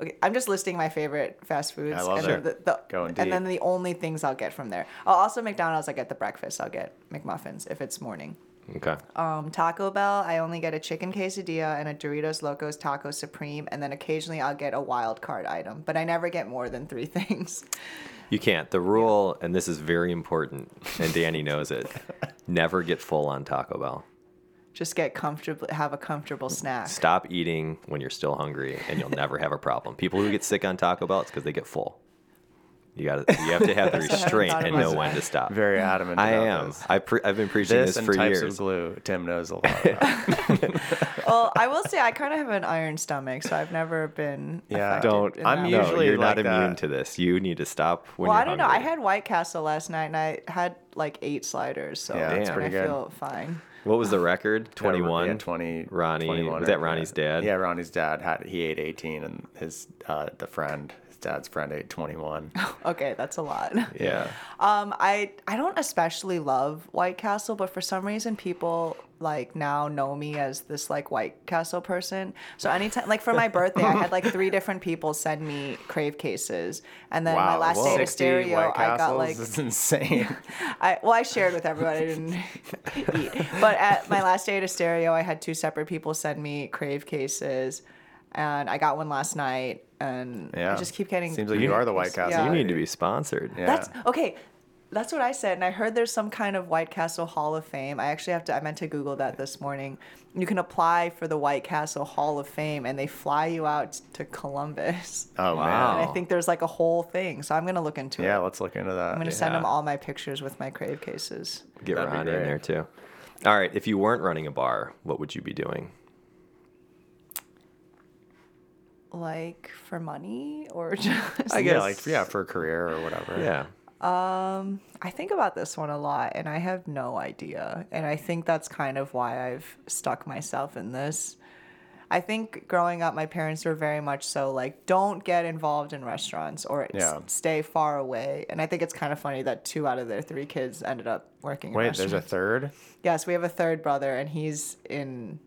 okay, I'm just listing my favorite fast foods. I love and it. then The, the, Going and then the only things I'll get from there. I'll also McDonald's, I get the breakfast. I'll get McMuffins if it's morning. Okay. Um, Taco Bell, I only get a chicken quesadilla and a Doritos Locos Taco Supreme, and then occasionally I'll get a wild card item, but I never get more than three things. You can't. The rule, and this is very important, and Danny knows it. Never get full on Taco Bell. Just get comfortable, have a comfortable snack. Stop eating when you're still hungry, and you'll never have a problem. People who get sick on Taco Bell, it's because they get full. You got to. You have to have the restraint and know when to stop. Very adamant. I am. This, I pre- I've been preaching this this, and for types years. of glue. Tim knows a lot. About. well, I will say I kind of have an iron stomach, so I've never been. Yeah. Don't. I'm that no, usually you're not like immune that. to this. You need to stop when Well, you're I don't know. I had White Castle last night, and I had like eight sliders, so Yeah, that's I pretty good. feel fine. What was the record? Twenty-one. Yeah, 20. Ronnie- 21 was that Ronnie's dad? Yeah, Ronnie's dad had he ate 18, and his uh, the friend, dad's friend, ate 21. Okay, that's a lot. Yeah. Um, I I don't especially love White Castle, but for some reason people like now know me as this like White Castle person. So anytime, like for my birthday, I had like three different people send me crave cases, and then my last day to 60 Estereo, I got like is insane. I well, I shared with everybody. I didn't eat, but at my last day to Estereo, I had two separate people send me crave cases, and I got one last night, and yeah, I just keep getting. Seems like you are the White Castle. Yeah. You need to be sponsored. Yeah. That's okay. That's what I said, and I heard there's some kind of White Castle Hall of Fame. I actually have to. I meant to Google that this morning. You can apply for the White Castle Hall of Fame, and they fly you out to Columbus. Oh Wow. And man. I think there's like a whole thing. So I'm gonna look into Yeah, it. Yeah, let's look into that. I'm gonna send them all my pictures with my crave cases. Get That'd be in there too. All right. If you weren't running a bar, what would you be doing? Like for money or just? I yeah, guess- like yeah, for a career or whatever. Yeah. Um, I think about this one a lot, and I have no idea. And I think that's kind of why I've stuck myself in this. I think growing up, my parents were very much so like, don't get involved in restaurants or s- Yeah. stay far away. And I think it's kind of funny that two out of their three kids ended up working. in Wait, there's a third. yes, we have a third brother, and he's in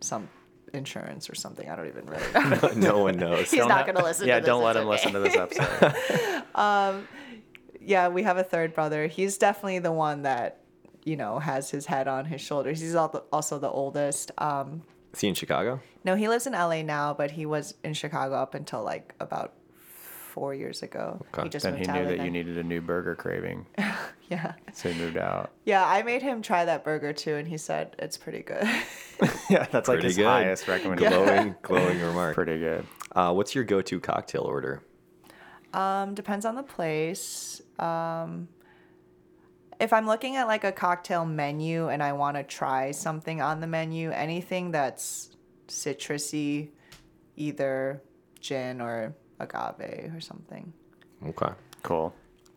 some insurance or something. I don't even really know. no one knows. He's Don't not going to listen. Yeah, to this, Yeah, don't let him okay. listen to this episode. yeah, we have a third brother. He's definitely the one that, you know, has his head on his shoulders. He's also the oldest. Um, Is he in Chicago? no, he lives in LA now, but he was in Chicago up until like about four years ago. Okay. He just then moved he knew LA that you needed a new burger craving, Yeah. so he moved out. Yeah, I made him try that burger too, and he said it's pretty good. yeah, that's like his good. highest recommendation. Glowing, glowing remark. Pretty good. Uh, what's your go-to cocktail order? um, depends on the place. Um, if I'm looking at like a cocktail menu and I want to try something on the menu, anything that's citrusy, either gin or agave or something. Okay. Cool.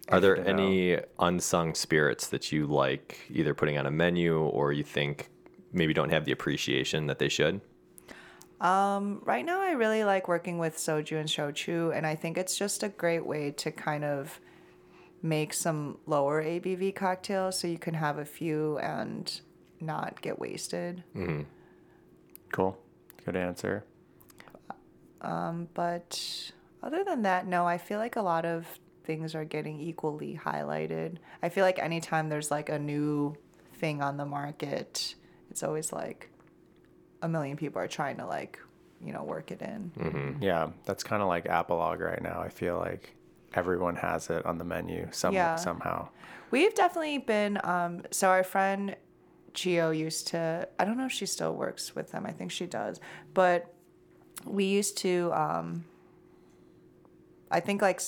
Are there Good know. any unsung spirits that you like either putting on a menu or you think maybe don't have the appreciation that they should? Um, right now, I really like working with soju and shochu, and I think it's just a great way to kind of make some lower ABV cocktails so you can have a few and not get wasted. Cool. Good answer. But other than that, no, I feel like a lot of things are getting equally highlighted. I feel like anytime there's like a new thing on the market, it's always like a million people are trying to like you know, work it in. Mm-hmm. Yeah, that's kind of like Apologue right now. I feel like everyone has it on the menu some Yeah. somehow. We've definitely been. Um, so our friend Chio used to. I don't know if she still works with them. I think she does. But we used to. Um, I think like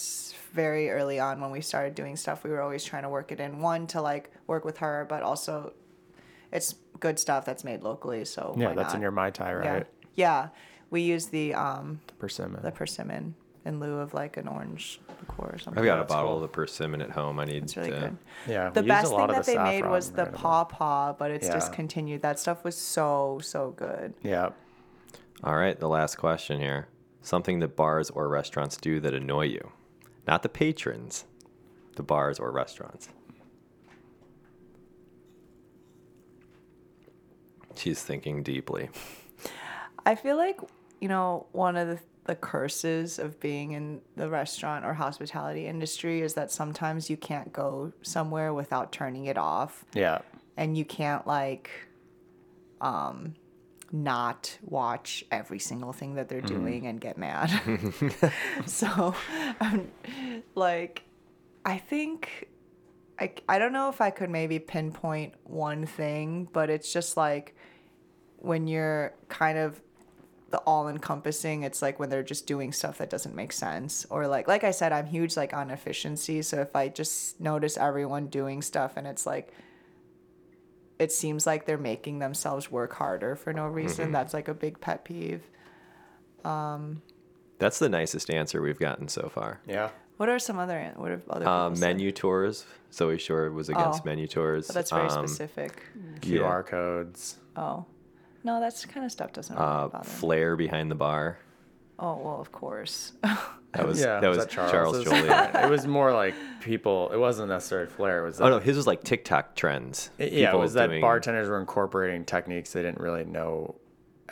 very early on when we started doing stuff, we were always trying to work it in. One to like work with her, but also it's good stuff that's made locally. So Yeah, why that's in your Mai Tai, right? Yeah, yeah. We use the um Persimmon. the persimmon in lieu of like an orange liqueur or something. I've got a that's bottle cool. of the persimmon at home. I need It's really to. good. yeah, The we a best lot thing of that the they made was the right about- paw paw, but it's Yeah. discontinued. That stuff was so so good. Yeah. All right, the last question here. Something that bars or restaurants do that annoy you. Not the patrons, the bars or restaurants. She's thinking deeply. I feel like you know one of the the curses of being in the restaurant or hospitality industry is that sometimes you can't go somewhere without turning it off, Yeah. and you can't like um not watch every single thing that they're doing and get mad. so, um, like, I think I, I don't know if I could maybe pinpoint one thing, but it's just like when you're kind of the all encompassing, it's like when they're just doing stuff that doesn't make sense. Or like like I said, I'm huge like on efficiency. So if I just notice everyone doing stuff and it's like it seems like they're making themselves work harder for no reason, that's like a big pet peeve. That's the nicest answer we've gotten so far. Yeah. What are some other what have other people Uh, said? menu tours. Zoe Shore was against Oh. menu tours. But that's very Um, specific. Yeah. QR codes. Oh. No, that's kind of stuff doesn't really Uh, bother me. flair behind the bar. Oh, well, of course. That was yeah. that was, that Charles, Charles's? Joliet. it was more like people. It wasn't necessarily flair. It was. oh no, his was like TikTok trends. Yeah, it People was that doing- bartenders were incorporating techniques they didn't really know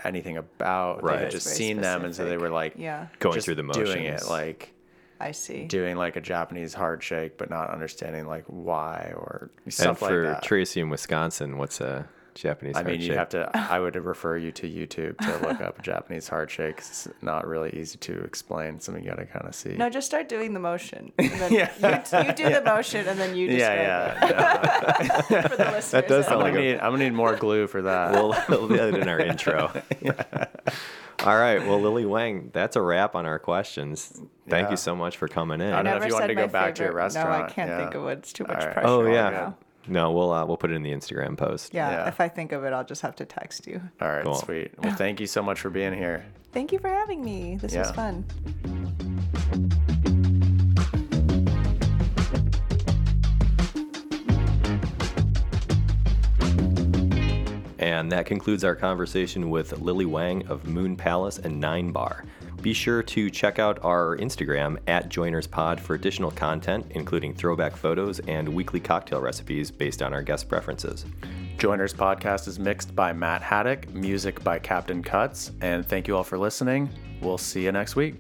anything about. They Right. had just very seen them, and so they were like, yeah, Going through the doing it, motions. like I see. doing like a Japanese hard shake, but not understanding like why or And stuff for like that. Tracy in Wisconsin, what's a Japanese? I mean, you have to. I would refer you to YouTube to look up Japanese hard shake. 'cause It's not really easy to explain. Something you got to kind of see. No, just start doing the motion. And then Yeah. you, you do the motion and then you describe yeah, yeah. it for the listeners. does sound I'm like gonna a- need. I'm gonna need more glue for that. We'll, we'll do that in our intro. yeah. All right. Well, Lily Wang, that's a wrap on our questions. Thank Yeah. you so much for coming in. I don't know if Never you wanted said to go my back to your favorite- No, I can't Yeah. think of it. It's too much All right. pressure. Oh right yeah. Now. No, we'll uh, we'll put it in the Instagram post. yeah. Yeah. If I think of it, I'll just have to text you. All right, Cool. sweet. Well, thank you so much for being here. Thank you for having me. This was fun. And that concludes our conversation with Lily Wang of Moon Palace and Nine Bar. Be sure to check out our Instagram at JoinersPod for additional content, including throwback photos and weekly cocktail recipes based on our guest preferences. Joiners podcast is mixed by Matt Haddock, music by Captain Cuts, and thank you all for listening. We'll see you next week.